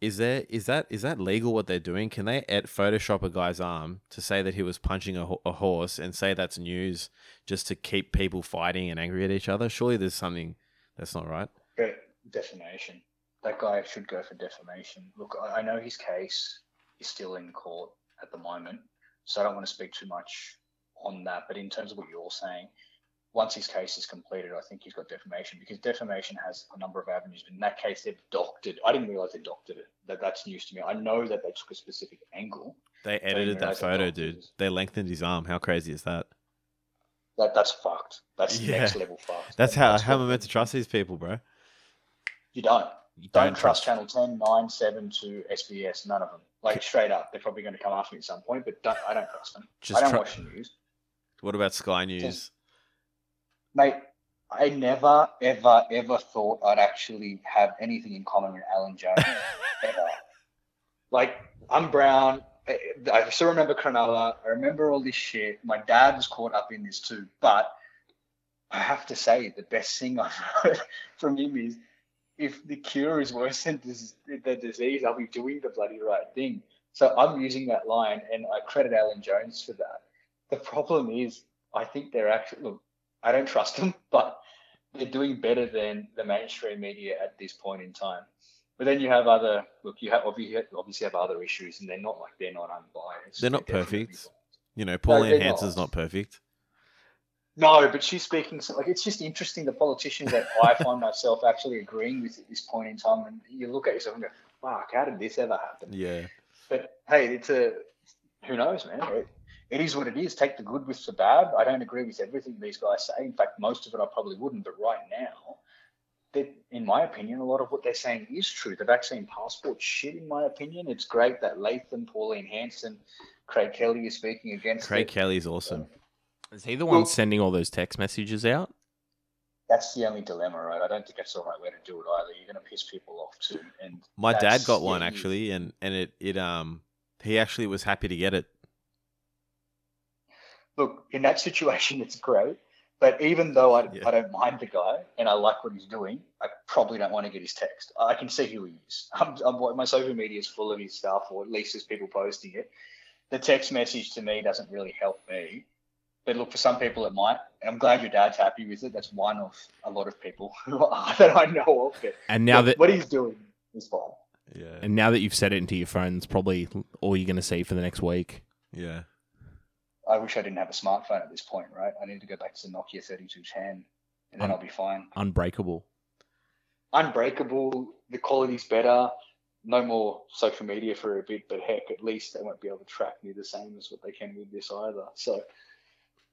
is there is that is that legal what they're doing? Can they at Photoshop a guy's arm to say that he was punching a, ho- a horse and say that's news just to keep people fighting and angry at each other? Surely there's something that's not right. But defamation. That guy should go for defamation. Look, I I know his case is still in court at the moment, so I don't want to speak too much on that. But in terms of what you're saying, once his case is completed, I think he's got defamation because defamation has a number of avenues. But in that case, they've doctored. I didn't realize they doctored it. That that's news to me. I know that they took a specific angle. They edited that photo, dude. it. They lengthened his arm. How crazy is that? That that's fucked. That's Yeah. next level fucked. That's how how am I level- meant to trust these people, bro? You don't. You Don't, trust Channel 10, 9, 7 to SBS. None of them. Like straight up, they're probably going to come after me at some point. But don't, I don't trust them. Just I don't tru- watch the news. What about Sky News? Mate, I never, ever, ever thought I'd actually have anything in common with Alan Jones. ever. Like, I'm brown. I, I still remember Cronulla. I remember all this shit. My dad was caught up in this too. But I have to say, the best thing I've heard from him is if the cure is worse than the disease, I'll be doing the bloody right thing. So I'm using that line, and I credit Alan Jones for that. The problem is, I think they're actually look. I don't trust them, but they're doing better than the mainstream media at this point in time. But then you have other look. You have obviously have other issues, and they're not like they're not unbiased. They're not definitely perfect. You know, Pauline they're Hanson's not. not perfect. No, but she's speaking. So, like, it's just interesting the politicians that I find myself actually agreeing with at this point in time, and you look at yourself and go, "Fuck, how did this ever happen?" Yeah. But hey, it's a who knows, man. It, it is what it is. Take the good with the bad. I don't agree with everything these guys say. In fact, most of it I probably wouldn't. But right now, that in my opinion, a lot of what they're saying is true. The vaccine passport shit, in my opinion, it's great that Latham, Pauline Hanson, Craig Kelly is speaking against Craig it. Kelly's awesome. Is he the one Well- sending all those text messages out? That's the only dilemma, right? I don't think that's the right way to do it either. You're going to piss people off too. And My dad got one yeah, actually, and and it it um he actually was happy to get it. Look, in that situation, it's great. But even though I, Yeah. I don't mind the guy and I like what he's doing, I probably don't want to get his text. I can see who he is. I'm, I'm, my social media is full of his stuff, or at least there's people posting it. The text message to me doesn't really help me. But look, for some people it might. And I'm glad your dad's happy with it. That's one of a lot of people who are, that I know of. But And now look, that what he's doing is fine. Yeah. and now that you've set it into your phone, it's probably all you're going to see for the next week. Yeah. I wish I didn't have a smartphone at this point, right? I need to go back to the Nokia 3210 and then Un- I'll be fine. Unbreakable. Unbreakable, the quality's better. No more social media for a bit, but heck, at least they won't be able to track me the same as what they can with this either. So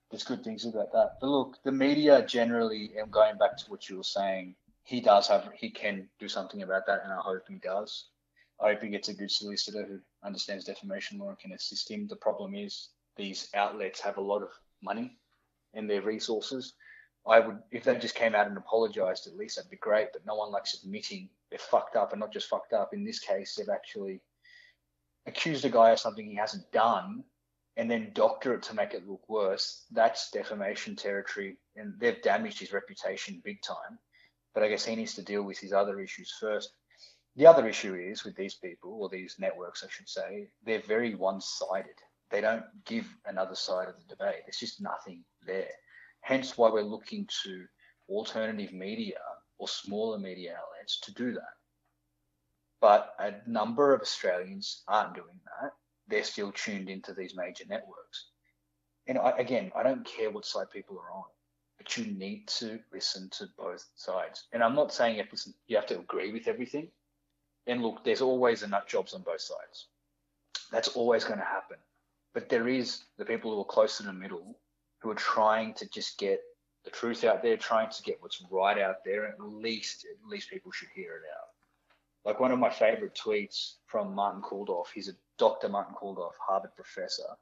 there's good things about that. But look, the media generally, and going back to what you were saying, he does have, he can do something about that, and I hope he does. I hope he gets a good solicitor who understands defamation law and can assist him. The problem is these outlets have a lot of money and their resources. I would, if they just came out and apologized, at least that'd be great. But no one likes admitting they're fucked up, and not just fucked up. In this case, they've actually accused a guy of something he hasn't done, and then doctor it to make it look worse. That's defamation territory, and they've damaged his reputation big time. But I guess he needs to deal with his other issues first. The other issue is with these people, or these networks, I should say, they're very one sided. They don't give another side of the debate. There's just nothing there. Hence why we're looking to alternative media or smaller media outlets to do that. But a number of Australians aren't doing that. They're still tuned into these major networks. And I, again, I don't care what side people are on, but you need to listen to both sides. And I'm not saying you have to, listen, you have to agree with everything. And look, there's always nut jobs on both sides. That's always going to happen. But there is the people who are close to the middle who are trying to just get the truth out there, trying to get what's right out there. At least, at least people should hear it out. Like one of my favorite tweets from Martin Kulldorff. He's a Dr. Martin Kulldorff, Harvard professor.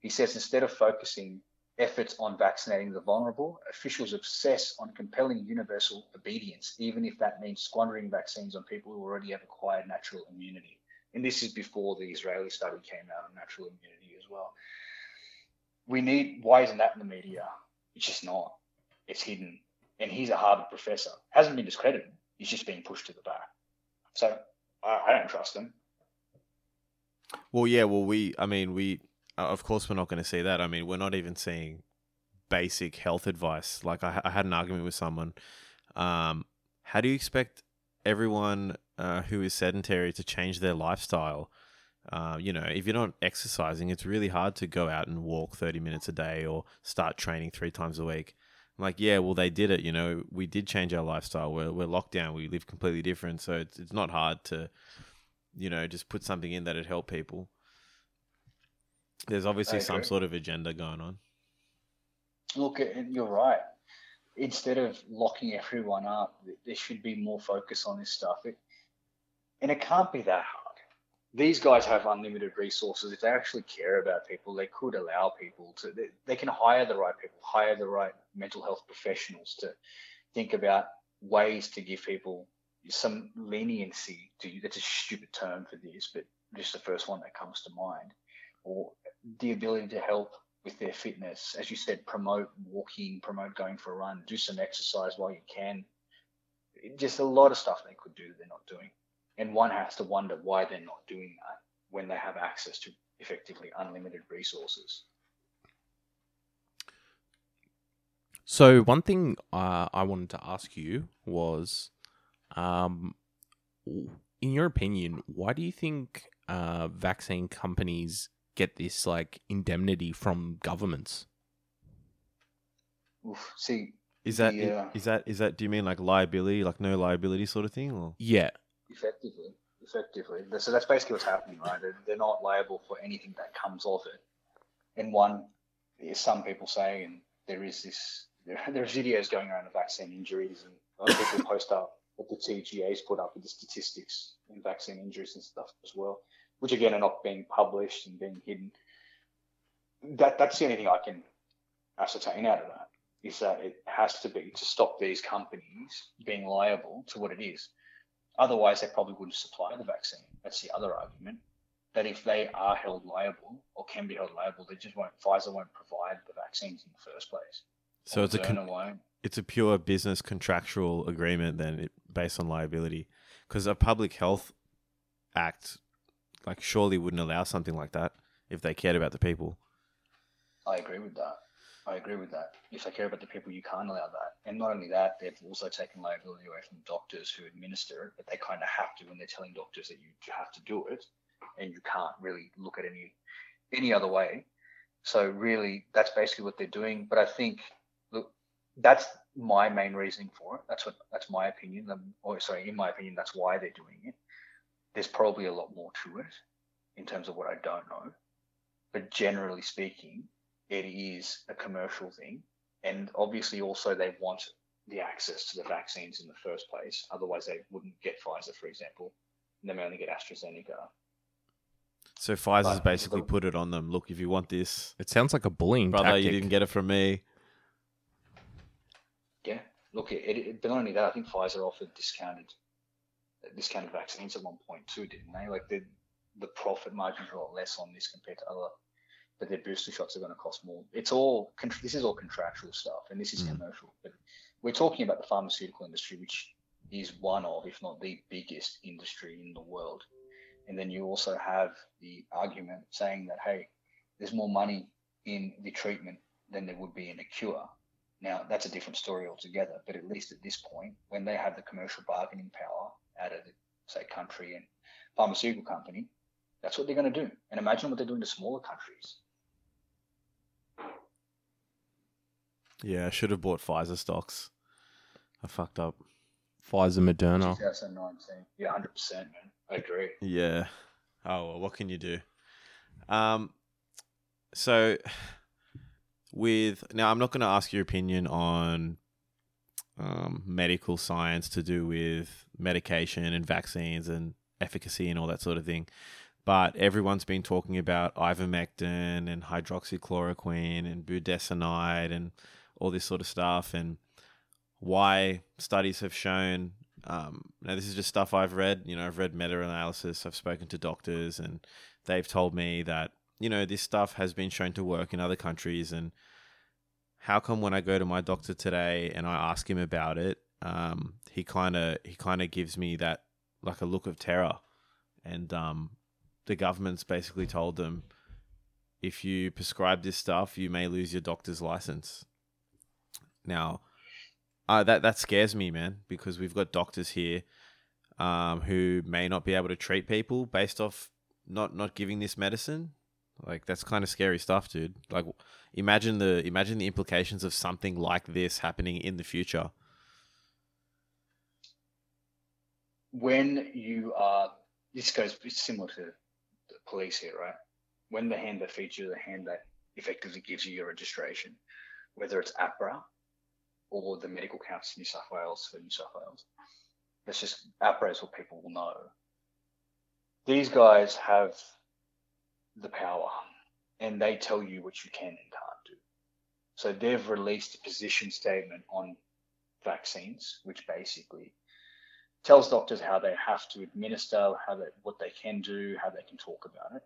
He says instead of focusing efforts on vaccinating the vulnerable, officials obsess on compelling universal obedience, even if that means squandering vaccines on people who already have acquired natural immunity. And this is before the Israeli study came out on natural immunity as well. We need, why isn't that in the media? It's just not. It's hidden. And he's a Harvard professor. Hasn't been discredited. He's just being pushed to the back. So I, I don't trust him. Well, yeah. Well, we. I mean, we. Uh, of course, we're not going to see that. I mean, we're not even seeing basic health advice. Like I, I had an argument with someone. Um, how do you expect everyone uh, who is sedentary to change their lifestyle? Uh, you know, if you're not exercising, it's really hard to go out and walk 30 minutes a day or start training three times a week. I'm like, yeah, well, they did it. You know, we did change our lifestyle. We're, we're locked down. We live completely different. So it's, it's not hard to, you know, just put something in that would help people. There's obviously some sort of agenda going on. Look, you're right. Instead of locking everyone up, there should be more focus on this stuff. It, and it can't be that hard. These guys have unlimited resources. If they actually care about people, they could allow people to, they, they can hire the right people, hire the right mental health professionals to think about ways to give people some leniency to that's a stupid term for this, but just the first one that comes to mind. Or the ability to help with their fitness. As you said, promote walking, promote going for a run, do some exercise while you can. Just a lot of stuff they could do they're not doing. And one has to wonder why they're not doing that when they have access to effectively unlimited resources. So one thing uh, I wanted to ask you was, um, in your opinion, why do you think uh, vaccine companies get this like indemnity from governments? Oof. See, Is that Yeah. is that is that? Do you mean like liability, like no liability sort of thing, or Yeah, effectively, effectively. So that's basically what's happening, right? They're, they're not liable for anything that comes off it. And one, is some people say, and there is this, there, there's videos going around of vaccine injuries, and people post up what the TGA's put up with the statistics in vaccine injuries and stuff as well, which again are not being published and being hidden. That that's the only thing I can ascertain out of that is that it has to be to stop these companies being liable to what it is. Otherwise, they probably wouldn't supply the vaccine. That's the other argument. That if they are held liable or can be held liable, they just won't. Pfizer won't provide the vaccines in the first place. so it's a con- it's a pure business contractual agreement then it, based on liability because a public health act like surely wouldn't allow something like that if they cared about the people I agree with that. I agree with that. If they care about the people, you can't allow that. And not only that, they've also taken liability away from doctors who administer it, but they kind of have to when they're telling doctors that you have to do it, and you can't really look at any any other way. So really, that's basically what they're doing. But I think, look, that's my main reasoning for it. That's what that's my opinion. Or sorry, in my opinion, that's why they're doing it. There's probably a lot more to it in terms of what I don't know. But generally speaking, it is a commercial thing. And obviously also they want the access to the vaccines in the first place. Otherwise they wouldn't get Pfizer, for example. And they only get AstraZeneca. So Pfizer's But basically the- put it on them. Look, if you want this, It sounds like a bullying brother, tactic. you didn't get it from me. Yeah. Look, it, it, but not only that, I think Pfizer offered discounted discounted vaccines at one point too, didn't they? Like the the profit margins are a lot less on this compared to other, but their booster shots are going to cost more. It's all this is all contractual stuff, and this is Mm. commercial. But we're talking about the pharmaceutical industry, which is one of, if not the biggest industry in the world. And then you also have the argument saying that hey, there's more money in the treatment than there would be in a cure. Now, that's a different story altogether, but at least at this point, when they have the commercial bargaining power out of the, say, country and pharmaceutical company, that's what they're going to do. And imagine what they're doing to smaller countries. Yeah, I should have bought Pfizer stocks. I fucked up. Pfizer, Moderna. 2019. Yeah, 100%, man. I agree. Yeah. Oh well, what can you do? Um. So, with now, I'm not going to ask your opinion on um, medical science to do with medication and vaccines and efficacy and all that sort of thing. But everyone's been talking about ivermectin and hydroxychloroquine and budesonide and all this sort of stuff and why studies have shown um, now this is just stuff I've read. You know, I've read meta-analysis. I've spoken to doctors, and they've told me that you know this stuff has been shown to work in other countries. And how come when I go to my doctor today and I ask him about it, um, he kind of he kind of gives me that like a look of terror, and um, the government's basically told them if you prescribe this stuff, you may lose your doctor's license. Now, uh, that that scares me, man, because we've got doctors here um, who may not be able to treat people based off not not giving this medicine. Like that's kind of scary stuff, dude. Like imagine the imagine the implications of something like this happening in the future. When you are, this goes, similar to the police here, right? When the hand that feeds you, the hand that effectively gives you your registration, whether it's AHPRA or the Medical Council New South Wales for New South Wales. That's just is what people will know. These guys have the power and they tell you what you can and can't do. So they've released a position statement on vaccines, which basically tells doctors how they have to administer, how they, what they can do, how they can talk about it.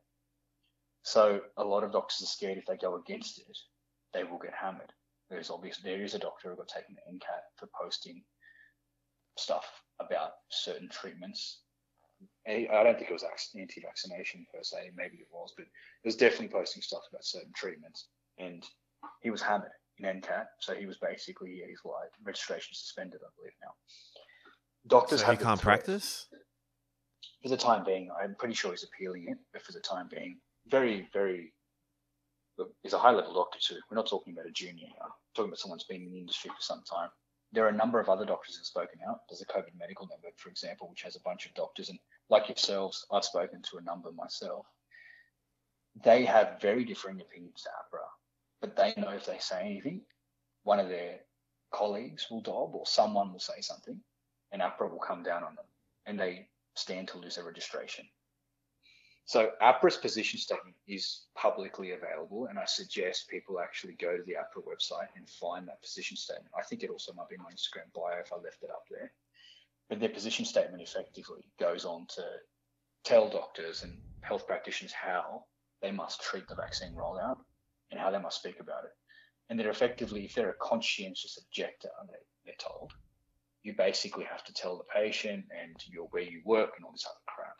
So a lot of doctors are scared if they go against it, they will get hammered. There's obviously there is a doctor who got taken to NCAT for posting stuff about certain treatments. I don't think it was anti-vaccination per se. Maybe it was, but it was definitely posting stuff about certain treatments. And he was hammered in NCAT, so he was basically his like registration suspended, I believe now. Doctors So have he can't practice. for the time being, I'm pretty sure he's appealing it, but for the time being, very, very, he's a high level doctor too. We're not talking about a junior. We're talking about someone who's been in the industry for some time. There are a number of other doctors who've spoken out. There's a COVID Medical Network, for example, which has a bunch of doctors, and like yourselves, I've spoken to a number myself. They have very differing opinions to AHPRA, but they know if they say anything, one of their colleagues will dob or someone will say something, and AHPRA will come down on them, and they stand to lose their registration. So AHPRA's position statement is publicly available, and I suggest people actually go to the AHPRA website and find that position statement. I think it also might be my Instagram bio if I left it up there. But their position statement effectively goes on to tell doctors and health practitioners how they must treat the vaccine rollout and how they must speak about it. And they're effectively, if they're a conscientious objector, they, they're told, you basically have to tell the patient and your where you work and all this other crap.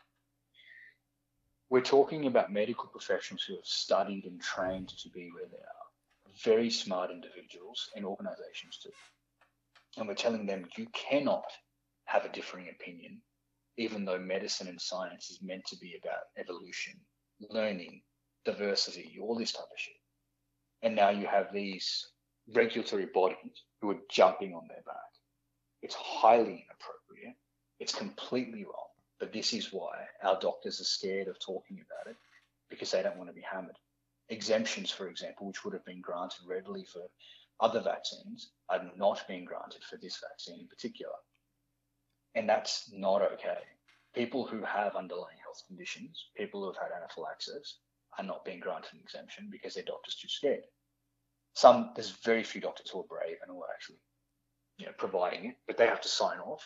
We're talking about medical professionals who have studied and trained to be where they are. Very smart individuals and organizations too. And we're telling them you cannot have a differing opinion, even though medicine and science is meant to be about evolution, learning, diversity, all this type of shit. And now you have these regulatory bodies who are jumping on their back. It's highly inappropriate. It's completely wrong. But this is why our doctors are scared of talking about it because they don't want to be hammered. Exemptions, for example, which would have been granted readily for other vaccines, are not being granted for this vaccine in particular. And that's not okay. People who have underlying health conditions, people who have had anaphylaxis, are not being granted an exemption because their doctor's too scared. Some there's very few doctors who are brave and who are actually, you know, providing it, but they have to sign off,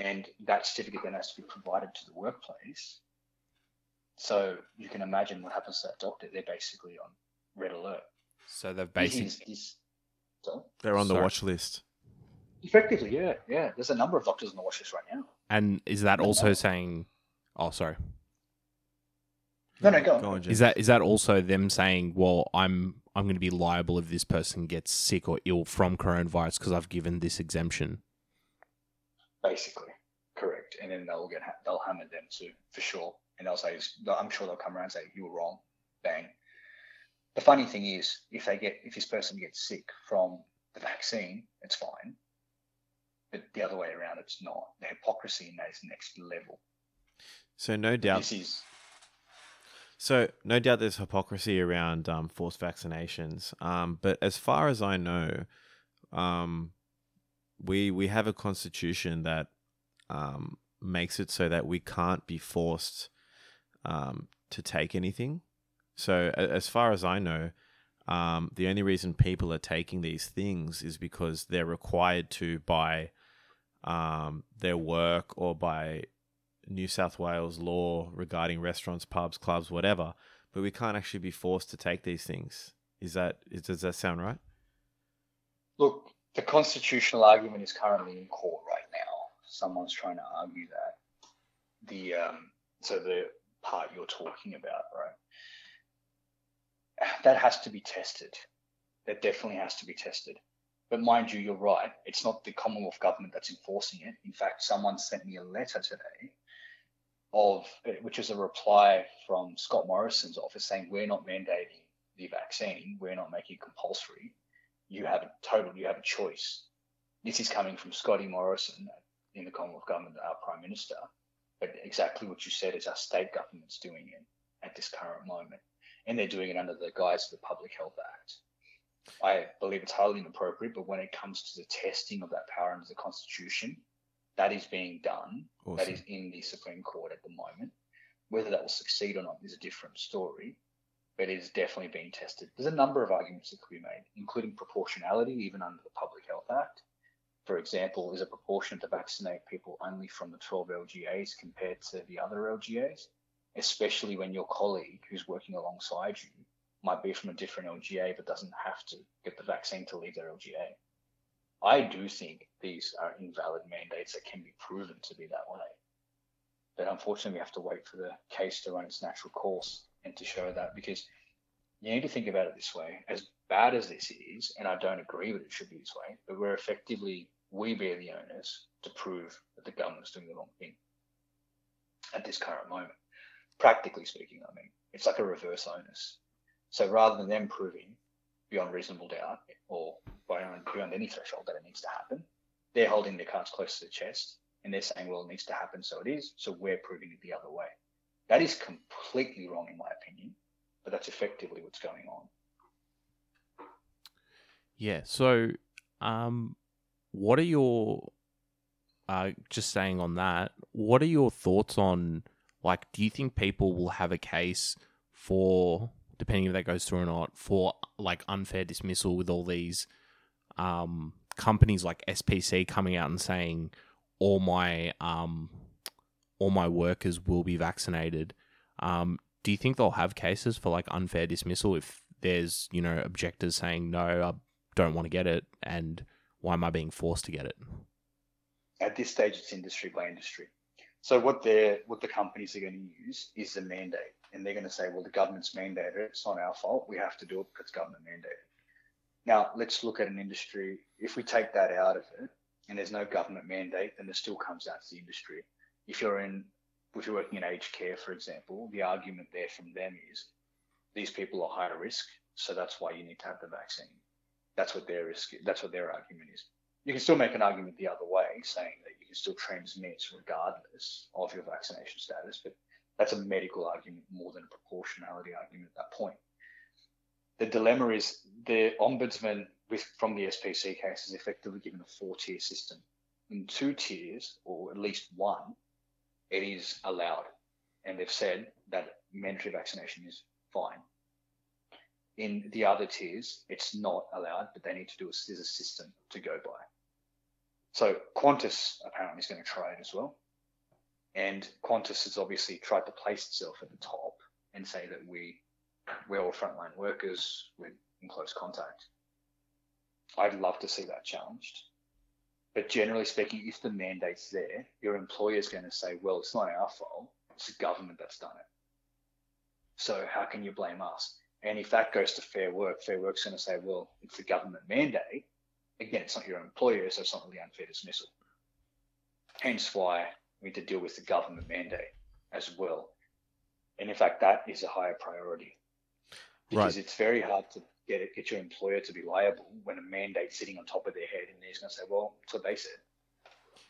and that certificate then has to be provided to the workplace. So you can imagine what happens to that doctor. They're basically on red alert. So they've This basically is- this- so They're on the Sorry. watch list. effectively, yeah, yeah. There's a number of doctors on the watch list right now. and is that also no. saying? Oh, sorry. No, no, go on. Go on, Is that is that also them saying, well, I'm I'm going to be liable if this person gets sick or ill from coronavirus because I've given this exemption? basically correct and then they'll get ha- they'll hammer them too for sure. And they'll say i'm sure they'll come around and say you were wrong. Bang. The funny thing is if they get if this person gets sick from the vaccine it's fine. But the other way around it's not. The hypocrisy in that is next level. So no doubt. this is So no doubt there's hypocrisy around um, forced vaccinations. Um, but as far as I know, um, we we have a constitution that um, makes it so that we can't be forced um, to take anything. So a- as far as I know, um, the only reason people are taking these things is because they're required to by um, their work or by New South Wales law regarding restaurants, pubs, clubs, whatever. But we can't actually be forced to take these things. Is that is, does that sound right? look the constitutional argument is currently in court someone's trying to argue that the um, so the part you're talking about right that has to be tested. That definitely has to be tested. But mind you you're right. It's not the commonwealth government that's enforcing it. In fact someone sent me a letter today of which is a reply from scott morrison's office saying we're not mandating the vaccine. We're not making it compulsory. You have a total, you have a choice. This is coming from Scotty Morrison in the Commonwealth Government, our Prime Minister. But exactly what you said is our state government's doing it at this current moment. And they're doing it under the guise of the Public Health Act. I believe it's highly inappropriate, but when it comes to the testing of that power under the Constitution, that is being done. That Awesome. is in the Supreme Court at the moment. Whether that will succeed or not is a different story but it is definitely being tested. There's a number of arguments that could be made, including proportionality, even under the Public Health Act. For example, is it proportionate to vaccinate people only from the 12 LGAs compared to the other LGAs? Especially when your colleague who's working alongside you might be from a different LGA but doesn't have to get the vaccine to leave their LGA. I do think these are invalid mandates that can be proven to be that way. But unfortunately, we have to wait for the case to run its natural course and to show that because you need to think about it this way as bad as this is and i don't agree that it should be this way but we're effectively we bear the onus to prove that the government's doing the wrong thing at this current moment practically speaking i mean it's like a reverse onus so rather than them proving beyond reasonable doubt or beyond, any threshold that it needs to happen they're holding their cards close to the chest and they're saying well it needs to happen so it is so we're proving it the other way that is completely wrong, in my opinion, but that's effectively what's going on. Yeah. So, um, what are your, uh, just saying on that, what are your thoughts on, like, do you think people will have a case for, depending if that goes through or not, for like unfair dismissal with all these, um, companies like SPC coming out and saying all my, um, all my workers will be vaccinated. Um, do you think they'll have cases for like unfair dismissal if there's you know objectors saying no, I don't want to get it, and why am I being forced to get it? At this stage, it's industry by industry. So what they're what the companies are going to use is the mandate, and they're going to say, well, the government's mandated it. It's not our fault. We have to do it because it's government mandated. Now let's look at an industry. If we take that out of it, and there's no government mandate, then it still comes out to the industry. If you're in if you're working in aged care, for example, the argument there from them is these people are higher risk. So that's why you need to have the vaccine. That's what their risk. That's what their argument is. You can still make an argument the other way, saying that you can still transmit regardless of your vaccination status, but that's a medical argument more than a proportionality argument at that point. The dilemma is the ombudsman with from the SPC case is effectively given a four-tier system. In two tiers, or at least one, it is allowed, and they've said that mandatory vaccination is fine. In the other tiers, it's not allowed, but they need to do a, there's a system to go by. So Qantas apparently is going to try it as well. And Qantas has obviously tried to place itself at the top and say that we we're all frontline workers, we're in close contact. I'd love to see that challenged. But generally speaking, if the mandate's there, your employer is going to say, well, it's not our fault, it's the government that's done it. So how can you blame us? And if that goes to Fair Work, Fair Work's going to say, well, it's the government mandate. Again, it's not your employer, so it's not really unfair dismissal. Hence why we need to deal with the government mandate as well. And in fact, that is a higher priority because right. it's very hard to get it, get your employer to be liable when a mandate's sitting on top of their head and they're going to say, well, that's what they said.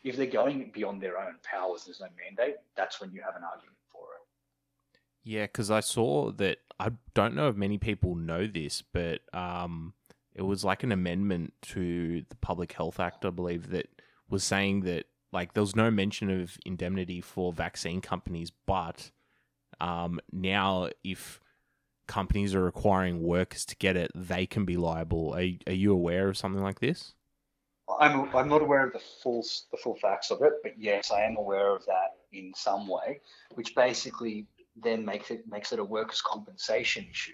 If they're going beyond their own powers, there's no mandate, that's when you have an argument for it. Yeah, because I saw that, I don't know if many people know this, but um, it was like an amendment to the Public Health Act, I believe, that was saying that like there was no mention of indemnity for vaccine companies, but um, now if companies are requiring workers to get it, they can be liable. Are, are you aware of something like this? I'm, I'm not aware of the full the full facts of it, but yes, I am aware of that in some way, which basically then makes it makes it a workers' compensation issue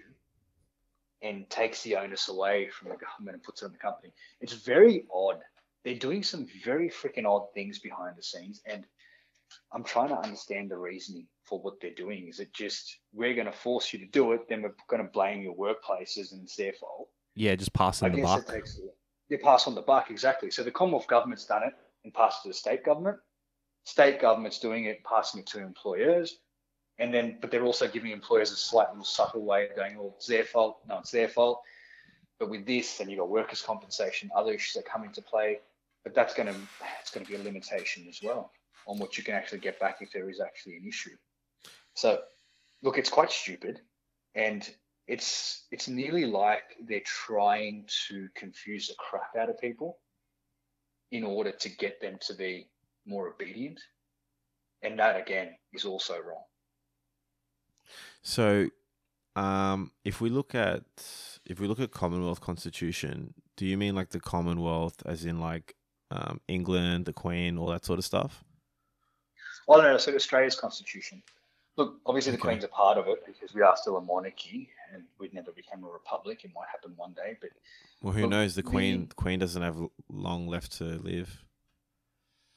and takes the onus away from the government and puts it on the company. It's very odd. They're doing some very freaking odd things behind the scenes, and I'm trying to understand the reasoning for what they're doing. Is it just we're going to force you to do it, then we're going to blame your workplaces and it's their fault? Yeah, just passing the buck. Takes, you pass on the buck exactly. So the Commonwealth government's done it and passed it to the state government. State government's doing it, passing it to employers, and then but they're also giving employers a slight little subtle way of going, "Well, it's their fault." No, it's their fault. But with this, then you've got workers' compensation, other issues that come into play. But that's going to it's going to be a limitation as well on what you can actually get back if there is actually an issue. So, look, it's quite stupid, and it's it's nearly like they're trying to confuse the crap out of people in order to get them to be more obedient, and that again is also wrong. So, um, if we look at if we look at Commonwealth Constitution, do you mean like the Commonwealth, as in like um, England, the Queen, all that sort of stuff? Well, no, so Australia's constitution. Look, obviously the Queen's a part of it because we are still a monarchy and we'd never become a republic. It might happen one day, but well, who look, knows? The Queen, the Queen doesn't have long left to live.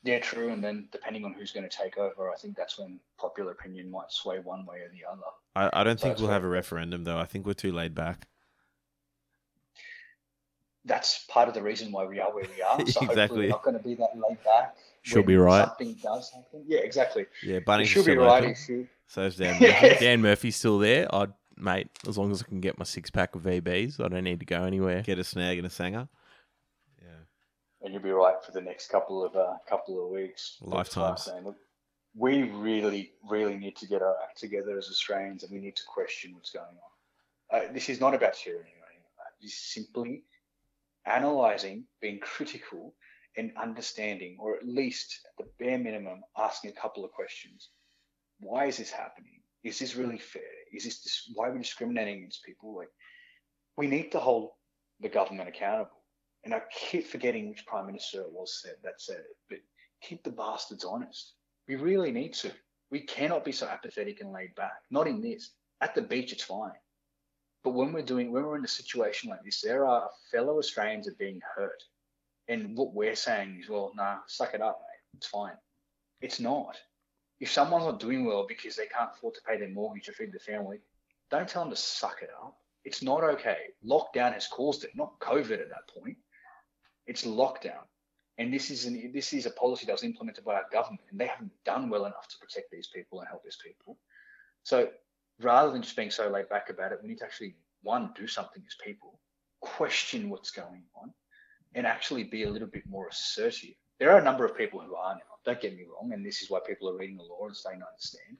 Yeah, true. And then depending on who's going to take over, I think that's when popular opinion might sway one way or the other. I, I don't so think we'll have a referendum though. I think we're too laid back. That's part of the reason why we are where we are. So exactly. We're not going to be that laid back. She'll be right. Something does happen. Yeah, exactly. Yeah, Bunny should be right. If you... So is Dan. Murphy. Dan Murphy's still there. I'd mate, as long as I can get my six pack of VBs, I don't need to go anywhere. Get a snag and a sanger. And you'll be right for the next couple of uh, couple of weeks. Lifetimes. Look, we really, really need to get our act together as Australians, and we need to question what's going on. Uh, this is not about tyranny or anything like. This is simply analysing, being critical, and understanding, or at least at the bare minimum, asking a couple of questions. Why is this happening? Is this really fair? Is this why are we discriminating against people? Like, we need to hold the government accountable. And I keep forgetting which prime minister it was said that said it, but keep the bastards honest. We really need to. We cannot be so apathetic and laid back. Not in this. At the beach, it's fine. But when we're doing, when we're in a situation like this, there are fellow Australians are being hurt and what we're saying is, well, nah, suck it up, mate. It's fine. It's not. If someone's not doing well because they can't afford to pay their mortgage or feed their family, don't tell them to suck it up. It's not okay. Lockdown has caused it, not COVID at that point. It's lockdown. And this is an, this is a policy that was implemented by our government, and they haven't done well enough to protect these people and help these people. So rather than just being so laid back about it, we need to actually one, do something as people, question what's going on, and actually be a little bit more assertive. There are a number of people who are now. Don't get me wrong, and this is why people are reading the law and saying, to understand.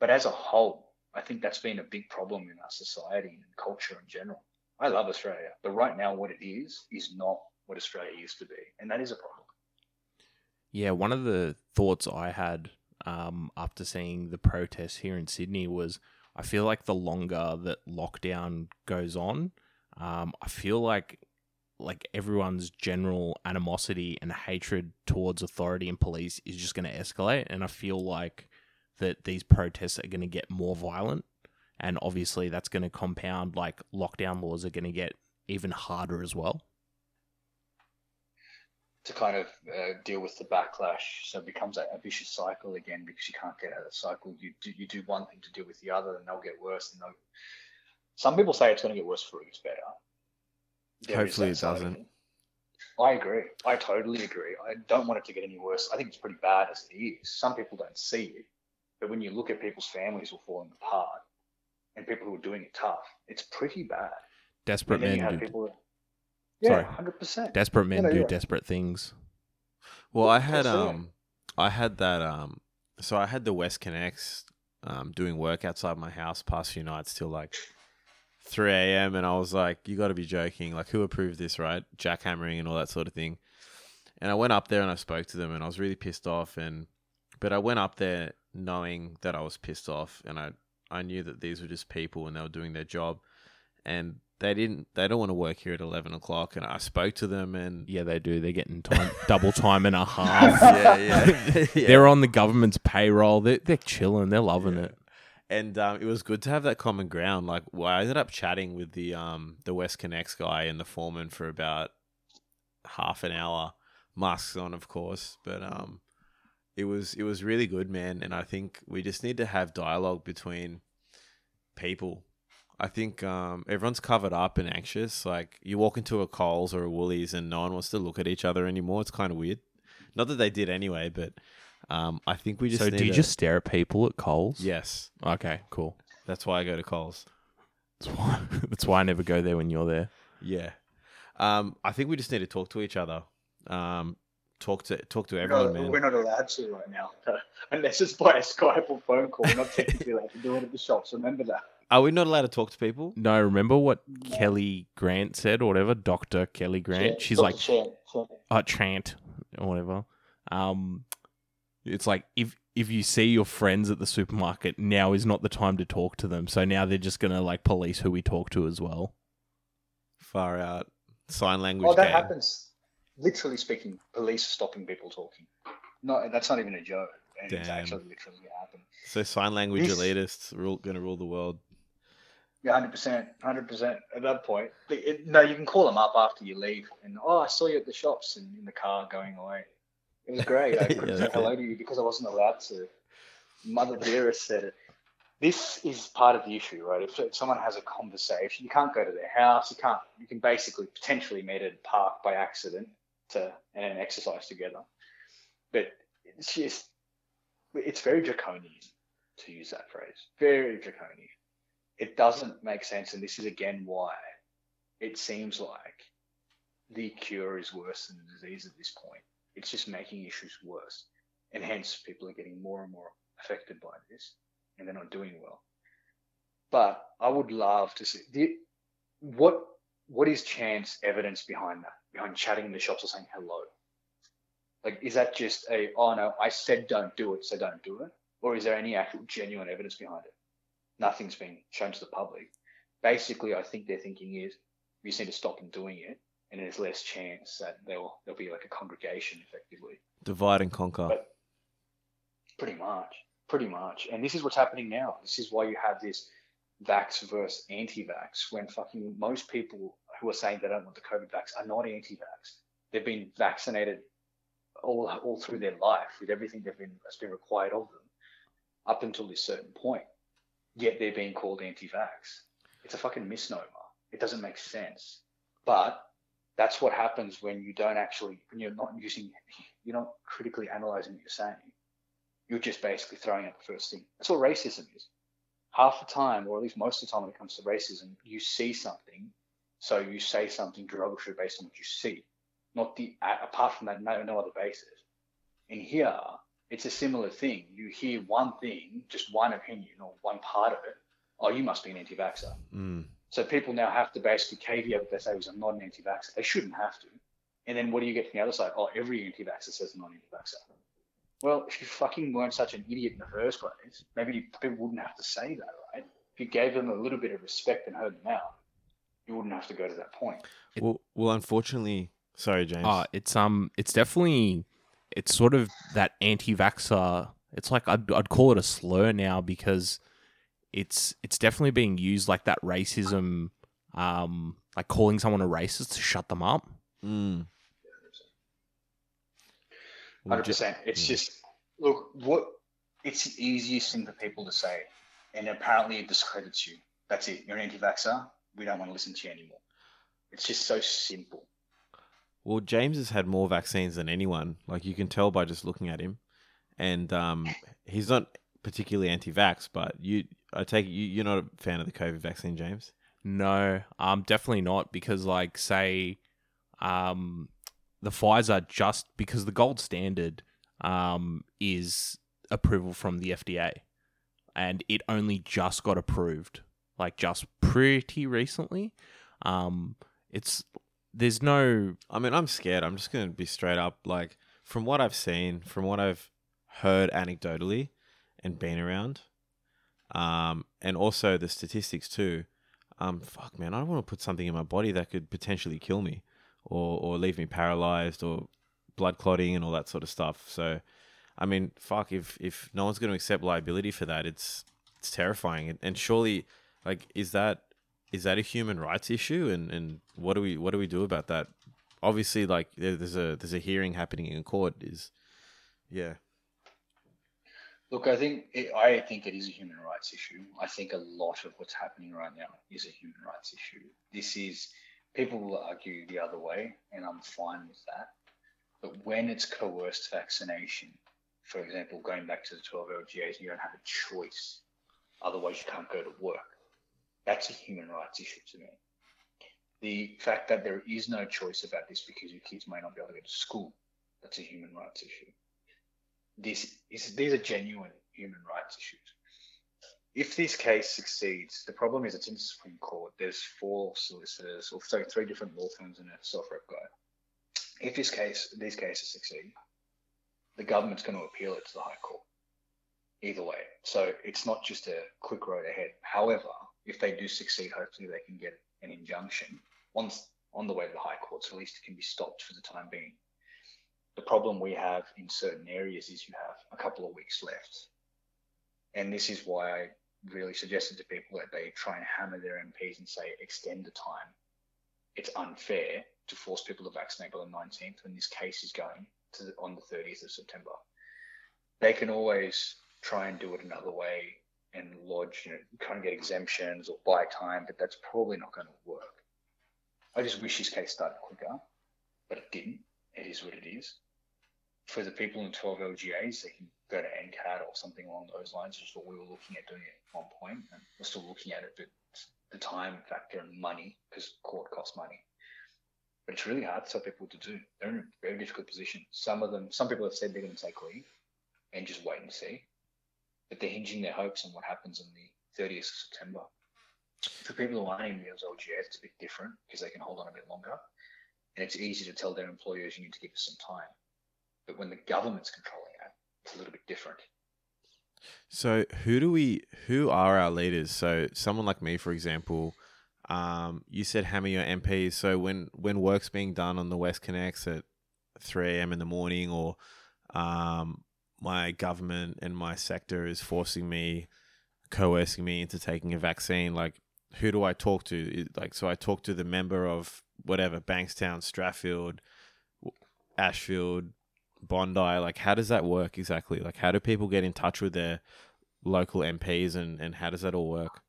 But as a whole, I think that's been a big problem in our society and culture in general. I love Australia, but right now, what it is is not what Australia used to be, and that is a problem. Yeah, one of the thoughts I had um, after seeing the protests here in Sydney was I feel like the longer that lockdown goes on, um, I feel like like everyone's general animosity and hatred towards authority and police is just going to escalate, and I feel like that these protests are going to get more violent, and obviously that's going to compound like lockdown laws are going to get even harder as well to kind of uh, deal with the backlash. So it becomes a, a, vicious cycle again because you can't get out of the cycle. You do, you do one thing to deal with the other, and they'll get worse. And they'll... some people say it's going to get worse for it gets better. There Hopefully, it doesn't. I agree. I totally agree. I don't want it to get any worse. I think it's pretty bad as it is. Some people don't see it, but when you look at people's families who are falling apart and people who are doing it tough, it's pretty bad. Desperate men. You have people yeah, hundred percent. Desperate men do desperate things. Well, I had um, I had that um, so I had the WestConnex um doing work outside my house past few nights till like 3 a.m. and I was like, you got to be joking. Like, who approved this, right? Jackhammering and all that sort of thing. And I went up there and I spoke to them and I was really pissed off. And, but I went up there knowing that I was pissed off and I, I knew that these were just people and they were doing their job. And they didn't they don't want to work here at 11 o'clock and i spoke to them and yeah they do. They're getting time double time and a half. Yeah, yeah. yeah. they're on the government's payroll. They're, they're chilling. They're loving yeah. it. And um, it was good to have that common ground. Like well, i ended up chatting with the um the WestConnex guy and the foreman for about half an hour masks on of course. But um it was it was really good man. And i think we just need to have dialogue between people I think um, everyone's covered up and anxious. Like you walk into a Coles or a Woolies and no one wants to look at each other anymore. It's kind of weird. Not that they did anyway, but um, I think we just. So do you just stare at people at Coles? Yes. Okay, cool. That's why I go to Coles. That's why. That's why I never go there when you're there. Yeah. Um, I think we just need to talk to each other. Um, talk to talk to everyone, no, man. We're not allowed to right now, unless it's by a Skype or phone call. We're not technically allowed to do it at the shops. Remember that. Are we not allowed to talk to people? No, remember what Kelly Grant said or whatever? Dr. Kelly Grant. She's like, Chant, Chant. Uh, Chant or whatever. Um, it's like if if you see your friends at the supermarket, now is not the time to talk to them. So now they're just gonna like police who we talk to as well. Far out. Sign language. Oh, that game. happens. Literally speaking, police stopping people talking. No, that's not even a joke. And Damn. it's actually literally happening. So sign language this, elitists rule, gonna rule the world. Hundred percent, hundred percent. At that point, it, no, you can call them up after you leave, and oh, I saw you at the shops and in the car going away. It was great. I couldn't yeah, say hello to you because I wasn't allowed to. Mother dearest said it. This is part of the issue, right? If, if someone has a conversation, you can't go to their house. You can't. You can basically potentially meet at a park by accident to and exercise together. But it's just, it's very draconian to use that phrase. Very draconian it doesn't make sense. And this is again why it seems like the cure is worse than the disease at this point. It's just making issues worse. And hence, people are getting more and more affected by this and they're not doing well. But I would love to see the, what what is Chant's evidence behind that? Behind chatting in the shops or saying hello? Like, is that just a oh no, I said don't do it, so don't do it, or is there any actual genuine evidence behind it? Nothing's been shown to the public. Basically, I think their thinking is we just need to stop them doing it, and there's less chance that there'll there'll be like a congregation effectively. Divide and conquer. But pretty much, pretty much, and this is what's happening now. This is why you have this vax versus anti-vax when fucking most people who are saying they don't want the COVID vax are not anti-vax. They've been vaccinated all all through their life with everything they've been has been required of them up until this certain point yet they're being called anti-vax. It's a fucking misnomer. It doesn't make sense. But that's what happens when you don't actually, when you're not using, you're not critically analyzing what you're saying. You're just basically throwing out the first thing. That's what racism is. half the time, or at least most of the time when it comes to racism, you see something, so you say something derogatory based on what you see, not the apart from that, no, no other basis. In here, it's a similar thing. You hear one thing, just one opinion or one part of it. Oh, you must be an anti-vaxxer. Mm. So people now have to basically caveat what they say was I'm not an anti-vaxxer. They shouldn't have to. And then what do you get from the other side? Oh, every anti-vaxxer says I'm not an anti-vaxxer. Well, if you fucking weren't such an idiot in the first place, maybe people wouldn't have to say that, right? If you gave them a little bit of respect and heard them out, you wouldn't have to go to that point. Well, well, unfortunately, sorry, James. Uh, it's um, it's definitely, it's sort of that anti-vaxxer. It's like I'd, I'd call it a slur now because it's it's definitely being used like that racism, um, like calling someone a racist to shut them up. Mm. Well, Hundred ju- percent. It's yeah. just look what it's the easiest thing for people to say, and apparently it discredits you. That's it. You're an anti-vaxxer. We don't want to listen to you anymore. It's just so simple. Well, James has had more vaccines than anyone. Like you can tell by just looking at him, and um, he's not particularly anti-vax. But you, I take you, you're not a fan of the COVID vaccine, James. No, um, definitely not because like say, um, the Pfizer just because the gold standard um is approval from the FDA, and it only just got approved like just pretty recently. Um, it's there's no I mean, I'm scared. I'm just going to be straight up. Like, from what I've seen, from what I've heard anecdotally and been around, um, and also the statistics too, um, fuck, man, I don't want to put something in my body that could potentially kill me or, or leave me paralyzed or blood clotting and all that sort of stuff. So, I mean, fuck, if, if no one's going to accept liability for that, it's, it's terrifying. And, and surely, like, is that, is that a human rights issue and, and what do we what do we do about that obviously like there's a there's a hearing happening in court is yeah Look, I think it, I think it is a human rights issue. I think a lot of what's happening right now is a human rights issue. This is people will argue the other way, and I'm fine with that. But when it's coerced vaccination, for example, going back to the 12 LGAs, you don't have a choice. Otherwise, you can't go to work. That's a human rights issue to me. The fact that there is no choice about this because your kids may not be able to go to school, that's a human rights issue this is these are genuine human rights issues. If this case succeeds, the problem is it's in the Supreme Court. There's four solicitors, or sorry, three different law firms and a self-rep guy. If this case, these cases succeed, the government's going to appeal it to the High Court. Either way, so it's not just a quick road ahead. However, if they do succeed, hopefully they can get an injunction once on the way to the High courts, at least it can be stopped for the time being the problem we have in certain areas is you have a couple of weeks left. And this is why I really suggested to people that they try and hammer their MPs and say, extend the time. It's unfair to force people to vaccinate by the 19th when this case is going to the, on the 30th of September. They can always try and do it another way and lodge, you know, try and get exemptions or buy time, but that's probably not going to work. I just wish this case started quicker, but it didn't. It is what it is for the people in 12 LGAs, they can go to NCAT or something along those lines, which is what we were looking at doing at one point, and we're still looking at it, but the time factor and money, because court costs money. But it's really hard to tell people to do. They're in a very difficult position. Some of them, some people have said they're going to take leave and just wait and see, but they're hinging their hopes on what happens on the 30th of September. For people who aren't in those LGAs, it's a bit different because they can hold on a bit longer, and it's easy to tell their employers you need to give us some time but when the government's controlling it, it's a little bit different. so who do we who are our leaders so someone like me for example um, you said hammer your MPs so when when work's being done on the WestConnex at 3 a.m. in the morning or um, my government and my sector is forcing me coercing me into taking a vaccine like who do I talk to like so I talk to the member of whatever Bankstown Strathfield Ashfield Bondi like how does that work exactly like how do people get in touch with their local MPs and and how does that all work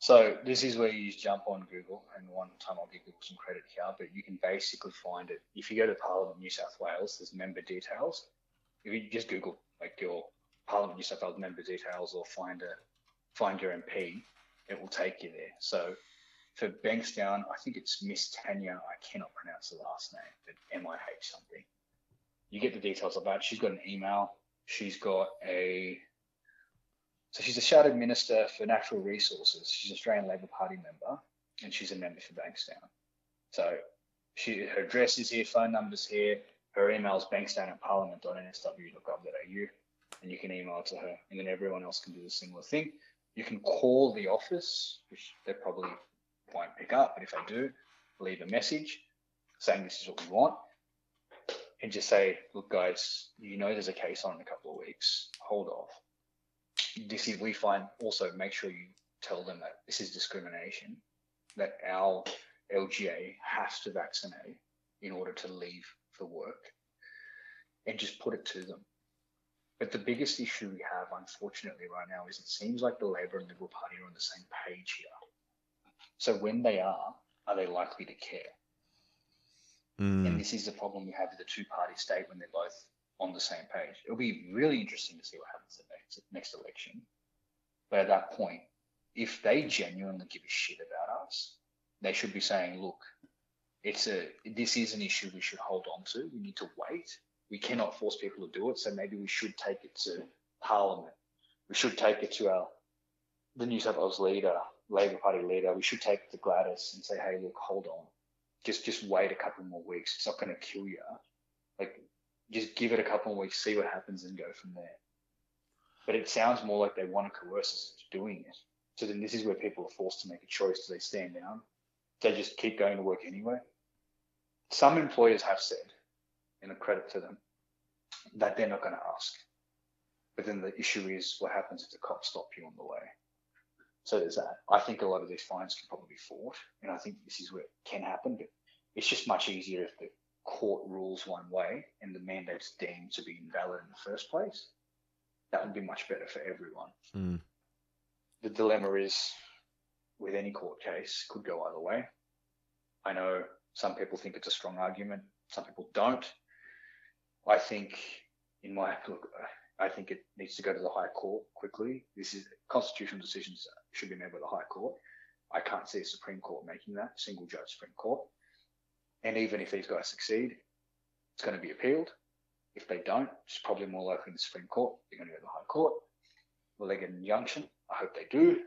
So this is where you jump on Google, and one time I'll give Google some credit here, but you can basically find it. If you go to Parliament New South Wales, there's member details. If you just Google like your Parliament New South Wales member details, or find a find your MP, it will take you there. So for Bankstown, I think it's Miss Tanya. I cannot pronounce the last name, but M I H something. You get the details of that. She's got an email. She's got a. So she's a shadow minister for natural resources. She's an Australian Labor Party member, and she's a member for Bankstown. So she her address is here, phone number's here. Her email is bankstown at parliament.nsw.gov.au, and you can email to her, and then everyone else can do the similar thing. You can call the office, which they probably won't pick up, but if they do, leave a message saying this is what we want, and just say, look, guys, you know there's a case on in a couple of weeks. Hold off. This is we find also make sure you tell them that this is discrimination, that our LGA has to vaccinate in order to leave for work, and just put it to them. But the biggest issue we have, unfortunately, right now is it seems like the Labor and Liberal Party are on the same page here. So when they are, are they likely to care? Mm. And this is the problem we have with the two party state when they're both on the same page. It'll be really interesting to see what happens at next, next election. But at that point, if they genuinely give a shit about us, they should be saying, look, it's a this is an issue we should hold on to. We need to wait. We cannot force people to do it, so maybe we should take it to Parliament. We should take it to our the New South Wales leader, Labor Party leader. We should take it to Gladys and say, hey, look, hold on. Just just wait a couple more weeks. It's not going to kill you. Like, just give it a couple more weeks, see what happens, and go from there. But it sounds more like they want to coerce us into doing it. So then this is where people are forced to make a choice. Do they stand down? Do they just keep going to work anyway? Some employers have said, in a credit to them, that they're not going to ask. But then the issue is what happens if the cops stop you on the way. So there's that. I think a lot of these fines can probably be fought, and I think this is where it can happen. But it's just much easier if the court rules one way and the mandate's deemed to be invalid in the first place. That would be much better for everyone. Mm. The dilemma is with any court case could go either way. I know some people think it's a strong argument, some people don't. I think, in my look, I think it needs to go to the High Court quickly. This is constitutional decisions should be made by the High Court. I can't see a Supreme Court making that single judge Supreme Court. And even if these guys succeed, it's going to be appealed. If they don't, it's probably more likely the Supreme Court. They're going to go to the High Court. Will they get an injunction? I hope they do,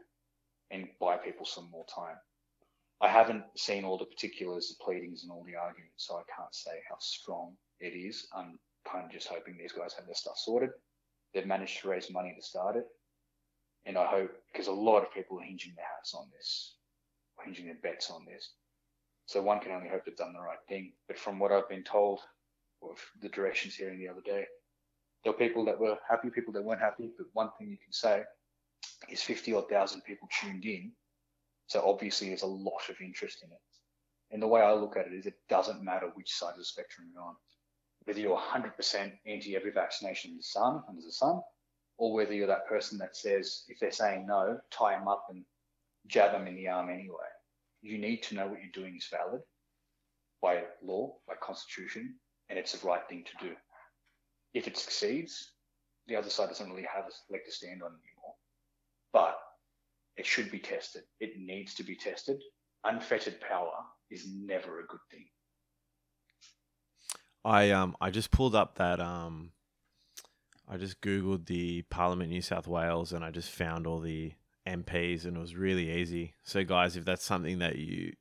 and buy people some more time. I haven't seen all the particulars, the pleadings, and all the arguments, so I can't say how strong it is. I'm kind of just hoping these guys have their stuff sorted. They've managed to raise money to start it, and I hope because a lot of people are hinging their hats on this, hinging their bets on this. So one can only hope they've done the right thing. But from what I've been told, the directions hearing the other day, there were people that were happy, people that weren't happy. But one thing you can say is 50 odd thousand people tuned in. So obviously there's a lot of interest in it. And the way I look at it is it doesn't matter which side of the spectrum you're on. Whether you're 100% anti every vaccination in the sun, under the sun, or whether you're that person that says, if they're saying no, tie them up and jab them in the arm anyway. You need to know what you're doing is valid by law, by constitution, and it's the right thing to do. If it succeeds, the other side doesn't really have a leg to stand on anymore. But it should be tested. It needs to be tested. Unfettered power is never a good thing. I um I just pulled up that um I just googled the Parliament New South Wales and I just found all the MPs and it was really easy. So guys, if that's something that you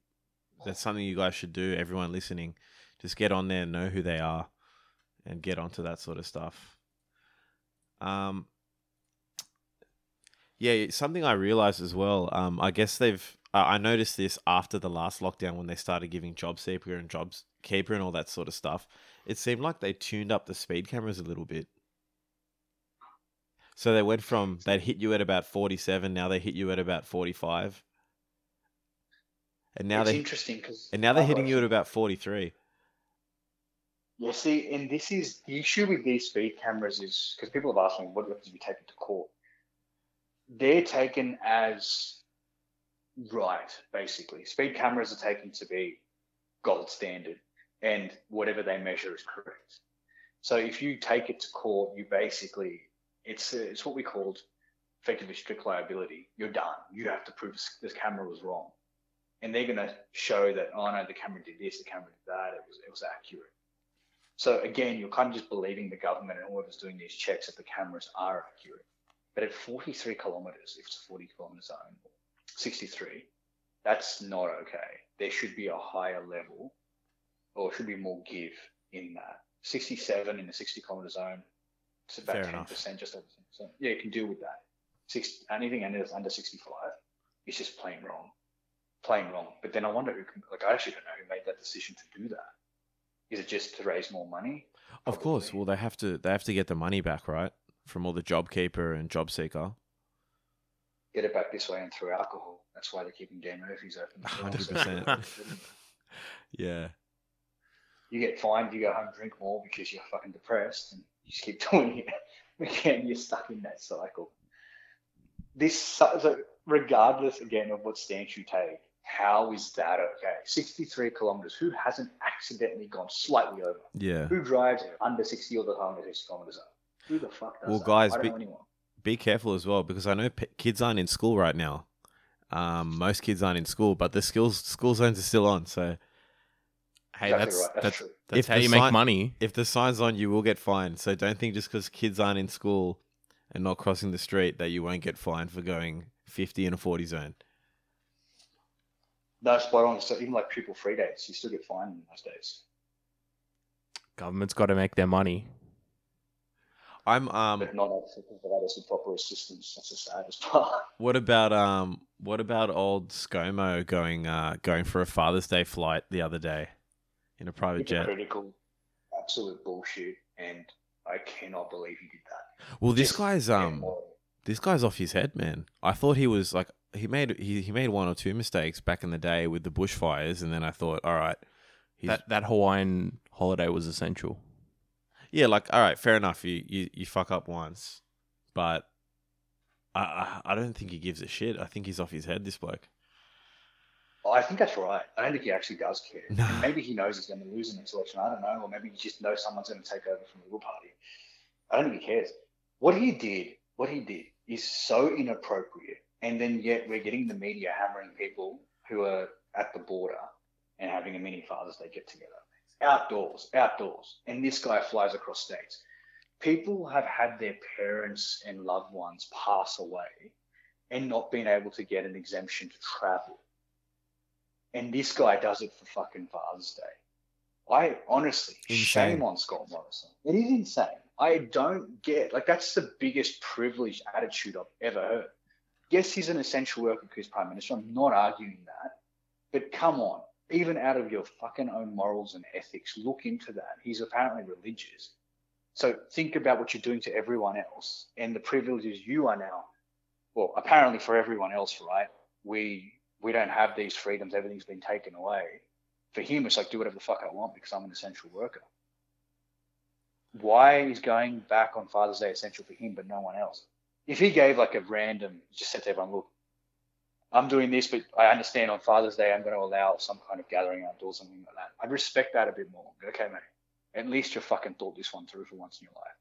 that's something you guys should do, everyone listening, just get on there, know who they are, and get onto that sort of stuff. Um, yeah, something I realized as well. Um, I guess they've. I I noticed this after the last lockdown when they started giving JobSeeker and Jobs Keeper and all that sort of stuff. It seemed like they tuned up the speed cameras a little bit. So they went from they'd hit you at about forty seven, now they hit you at about forty five. And now it's they interesting because and now they're hitting you at about forty three. Yeah, see, and this is the issue with these speed cameras is because people have asked me, what if we take it to court? They're taken as right, basically. Speed cameras are taken to be gold standard, and whatever they measure is correct. So if you take it to court, you basically it's it's what we called effectively strict liability, you're done. You have to prove this, this camera was wrong, and they're going to show that oh no, the camera did this, the camera did that. It was it was accurate. So again, you're kind of just believing the government and whoever's doing these checks that the cameras are accurate. But at 43 kilometers, if it's a 40 kilometer zone, 63, that's not okay. There should be a higher level, or should be more give in that. 67 in the 60 kilometer zone, it's about Fair 10%, enough. just over 10%. Yeah, you can deal with that. Six, anything under, under 65 is just plain wrong. Plain wrong. But then I wonder who, can, like, I actually don't know who made that decision to do that. Is it just to raise more money? Of course. Well, they have to. They have to get the money back, right, from all the job keeper and job seeker. Get it back this way and through alcohol. That's why they're keeping Dan Murphy's open. 100%. Yeah. you get fined, you go home, drink more because you're fucking depressed, and you just keep doing it. Again, you're stuck in that cycle. This, so regardless again of what stance you take, how is that okay? 63 kilometers. Who hasn't accidentally gone slightly over? Yeah. Who drives under 60 all the time to 60 kilometers up? Who the fuck does Well, that? guys, be- Be careful as well because I know p- kids aren't in school right now. Um, most kids aren't in school, but the skills school zones are still on. So Hey, Exactly that's right. That's, that's true. that's If how the you make money. if the sign's on, you will get fined. So don't think just because kids aren't in school and not crossing the street that you won't get fined for going 50 in a 40 zone. No, spot on. So even like pupil free days, you still get fined in those days. Government's got to make their money. I'm um. But not able to provide us with proper assistance. That's the saddest part. What about um? What about old ScoMo going uh going for a Father's Day flight the other day in a private jet? Critical, absolute bullshit, and I cannot believe he did that. Well, this Just guy's um. immoral. this guy's off his head, man. I thought he was like he made he, he made one or two mistakes back in the day with the bushfires, and then I thought, all right, he's, That that Hawaiian holiday was essential. Yeah, like all right, fair enough. You you, you fuck up once, but I, I don't think he gives a shit. I think he's off his head. This bloke. I think that's right. I don't think he actually does care. No. Maybe he knows he's going to lose the next election. I don't know. Or maybe he just knows someone's going to take over from the Liberal Party. I don't think he cares. What he did, what he did is so inappropriate. And then yet we're getting the media hammering people who are at the border and having a mini Father's Day get together. Outdoors, outdoors. And this guy flies across states. People have had their parents and loved ones pass away and not been able to get an exemption to travel and this guy does it for fucking Father's Day. I honestly, Insane. shame on Scott Morrison. It is insane. I don't get like that's the biggest privileged attitude I've ever heard. Yes, he's an essential worker because he's prime minister. I'm not arguing that, but come on, even out of your fucking own morals and ethics, look into that. He's apparently religious. So think about what you're doing to everyone else and the privileges you are now. Well, apparently for everyone else, right? We we don't have these freedoms. Everything's been taken away. For him, it's like do whatever the fuck I want because I'm an essential worker. Why is going back on Father's Day essential for him but no one else? If he gave like a random, just said to everyone, look, I'm doing this, but I understand on Father's Day I'm going to allow some kind of gathering outdoors, something like that. I'd respect that a bit more. Okay, mate. At least you fucking thought this one through for once in your life.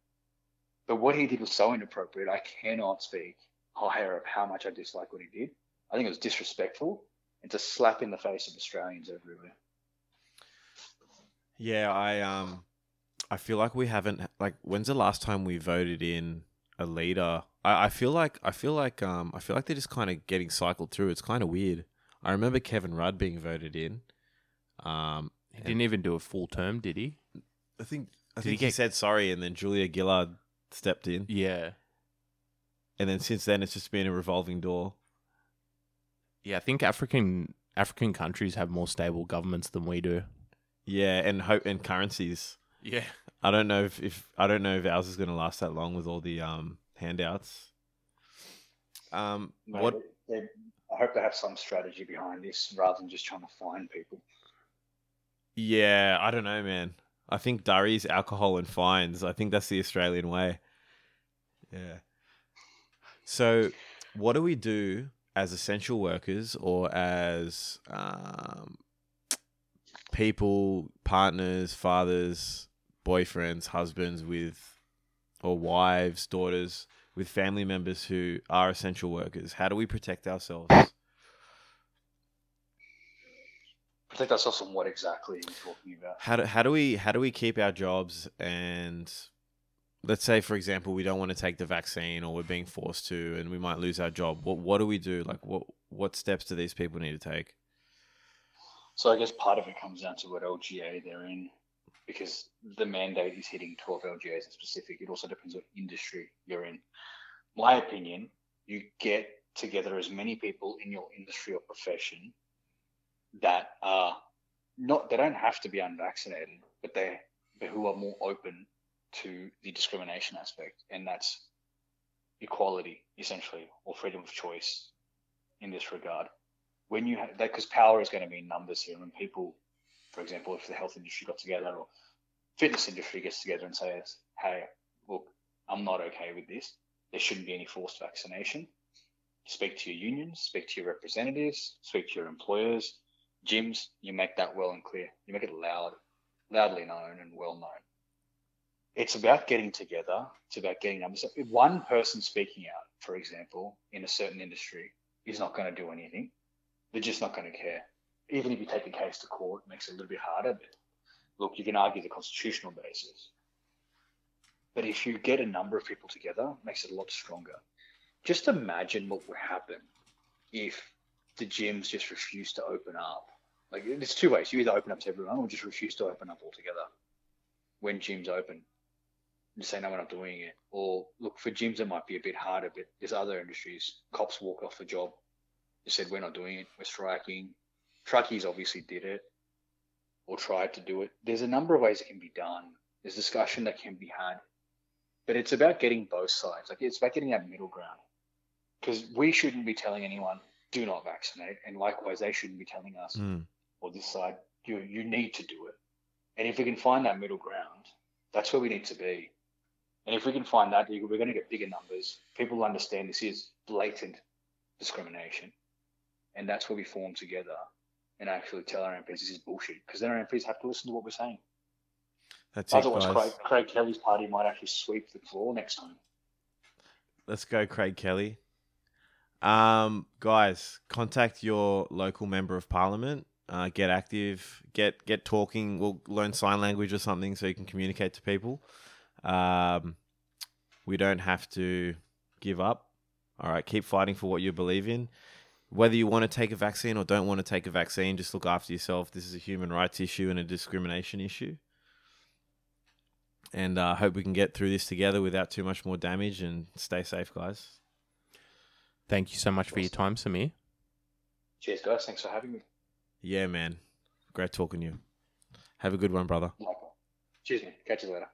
But what he did was so inappropriate. I cannot speak higher of how much I dislike what he did. I think it was disrespectful and to slap in the face of Australians everywhere. Yeah, I um, I feel like we haven't like. When's the last time we voted in a leader? I, I feel like I feel like um, I feel like they're just kind of getting cycled through. It's kind of weird. I remember Kevin Rudd being voted in. Um, He didn't even do a full term, did he? I think I Did he think he get- said sorry, and then Julia Gillard stepped in, Yeah. and then since then it's just been a revolving door. Yeah, I think African African countries have more stable governments than we do. Yeah, and hope and currencies. Yeah. I don't know if, if I don't know if ours is going to last that long with all the um handouts. Um, Mate, what they- I hope they have some strategy behind this rather than just trying to find people. Yeah, I don't know, man. I think Durry's alcohol and fines. I think that's the Australian way. Yeah. So, what do we do as essential workers or as um, people, partners, fathers, boyfriends, husbands with or wives, daughters with family members who are essential workers? How do we protect ourselves? Protect ourselves from what exactly are you talking about? How do, how do we how do we keep our jobs and let's say for example we don't want to take the vaccine or we're being forced to and we might lose our job. What what do we do? Like what what steps do these people need to take? So I guess part of it comes down to what LGA they're in, because the mandate is hitting 12 LGAs in specific. It also depends what industry you're in. My opinion, you get together as many people in your industry or profession that are not they don't have to be unvaccinated, but they but who are more open to the discrimination aspect, and that's equality essentially or freedom of choice in this regard. When you have that, because power is going to be in numbers here. When people, for example, if the health industry got together or fitness industry gets together and says, "Hey, look, I'm not okay with this. There shouldn't be any forced vaccination." Speak to your unions, speak to your representatives, speak to your employers, gyms, you make that well and clear. You make it loud, loudly known and well known. It's about getting together. It's about getting numbers. If one person speaking out, for example, in a certain industry, is not going to do anything, they're just not going to care. Even if you take a case to court, it makes it a little bit harder. But look, you can argue the constitutional basis. But if you get a number of people together, it makes it a lot stronger. Just imagine what would happen if the gyms just refused to open up like there's two ways. You either open up to everyone or just refuse to open up altogether when gyms open. Just say no, we're not doing it. Or look for gyms, it might be a bit harder, but there's other industries. Cops walk off the job. They said we're not doing it. We're striking. Truckies obviously did it or tried to do it. There's a number of ways it can be done. There's discussion that can be had, but it's about getting both sides. Like it's about getting that middle ground because we shouldn't be telling anyone do not vaccinate, and likewise they shouldn't be telling us Mm. or this side, you you need to do it. And if we can find that middle ground, that's where we need to be. And if we can find that, we're going to get bigger numbers. People understand this is blatant discrimination, and that's where we form together and actually tell our MPs this is bullshit. Because then our MPs have to listen to what we're saying. That's it, Otherwise, guys. Craig, Craig Kelly's party might actually sweep the floor next time. Let's go, Craig Kelly. Um, guys, contact your local member of parliament. Uh, get active. Get get talking. We'll learn sign language or something so you can communicate to people. Um, we don't have to give up. All right, keep fighting for what you believe in. Whether you want to take a vaccine or don't want to take a vaccine, just look after yourself. This is a human rights issue and a discrimination issue. And I uh, hope we can get through this together without too much more damage and stay safe, guys. Thank you so much for your time, Samir. Cheers, guys. Thanks for having me. Yeah, man. Great talking to you. Have a good one, brother. Michael. Cheers, man. Catch you later.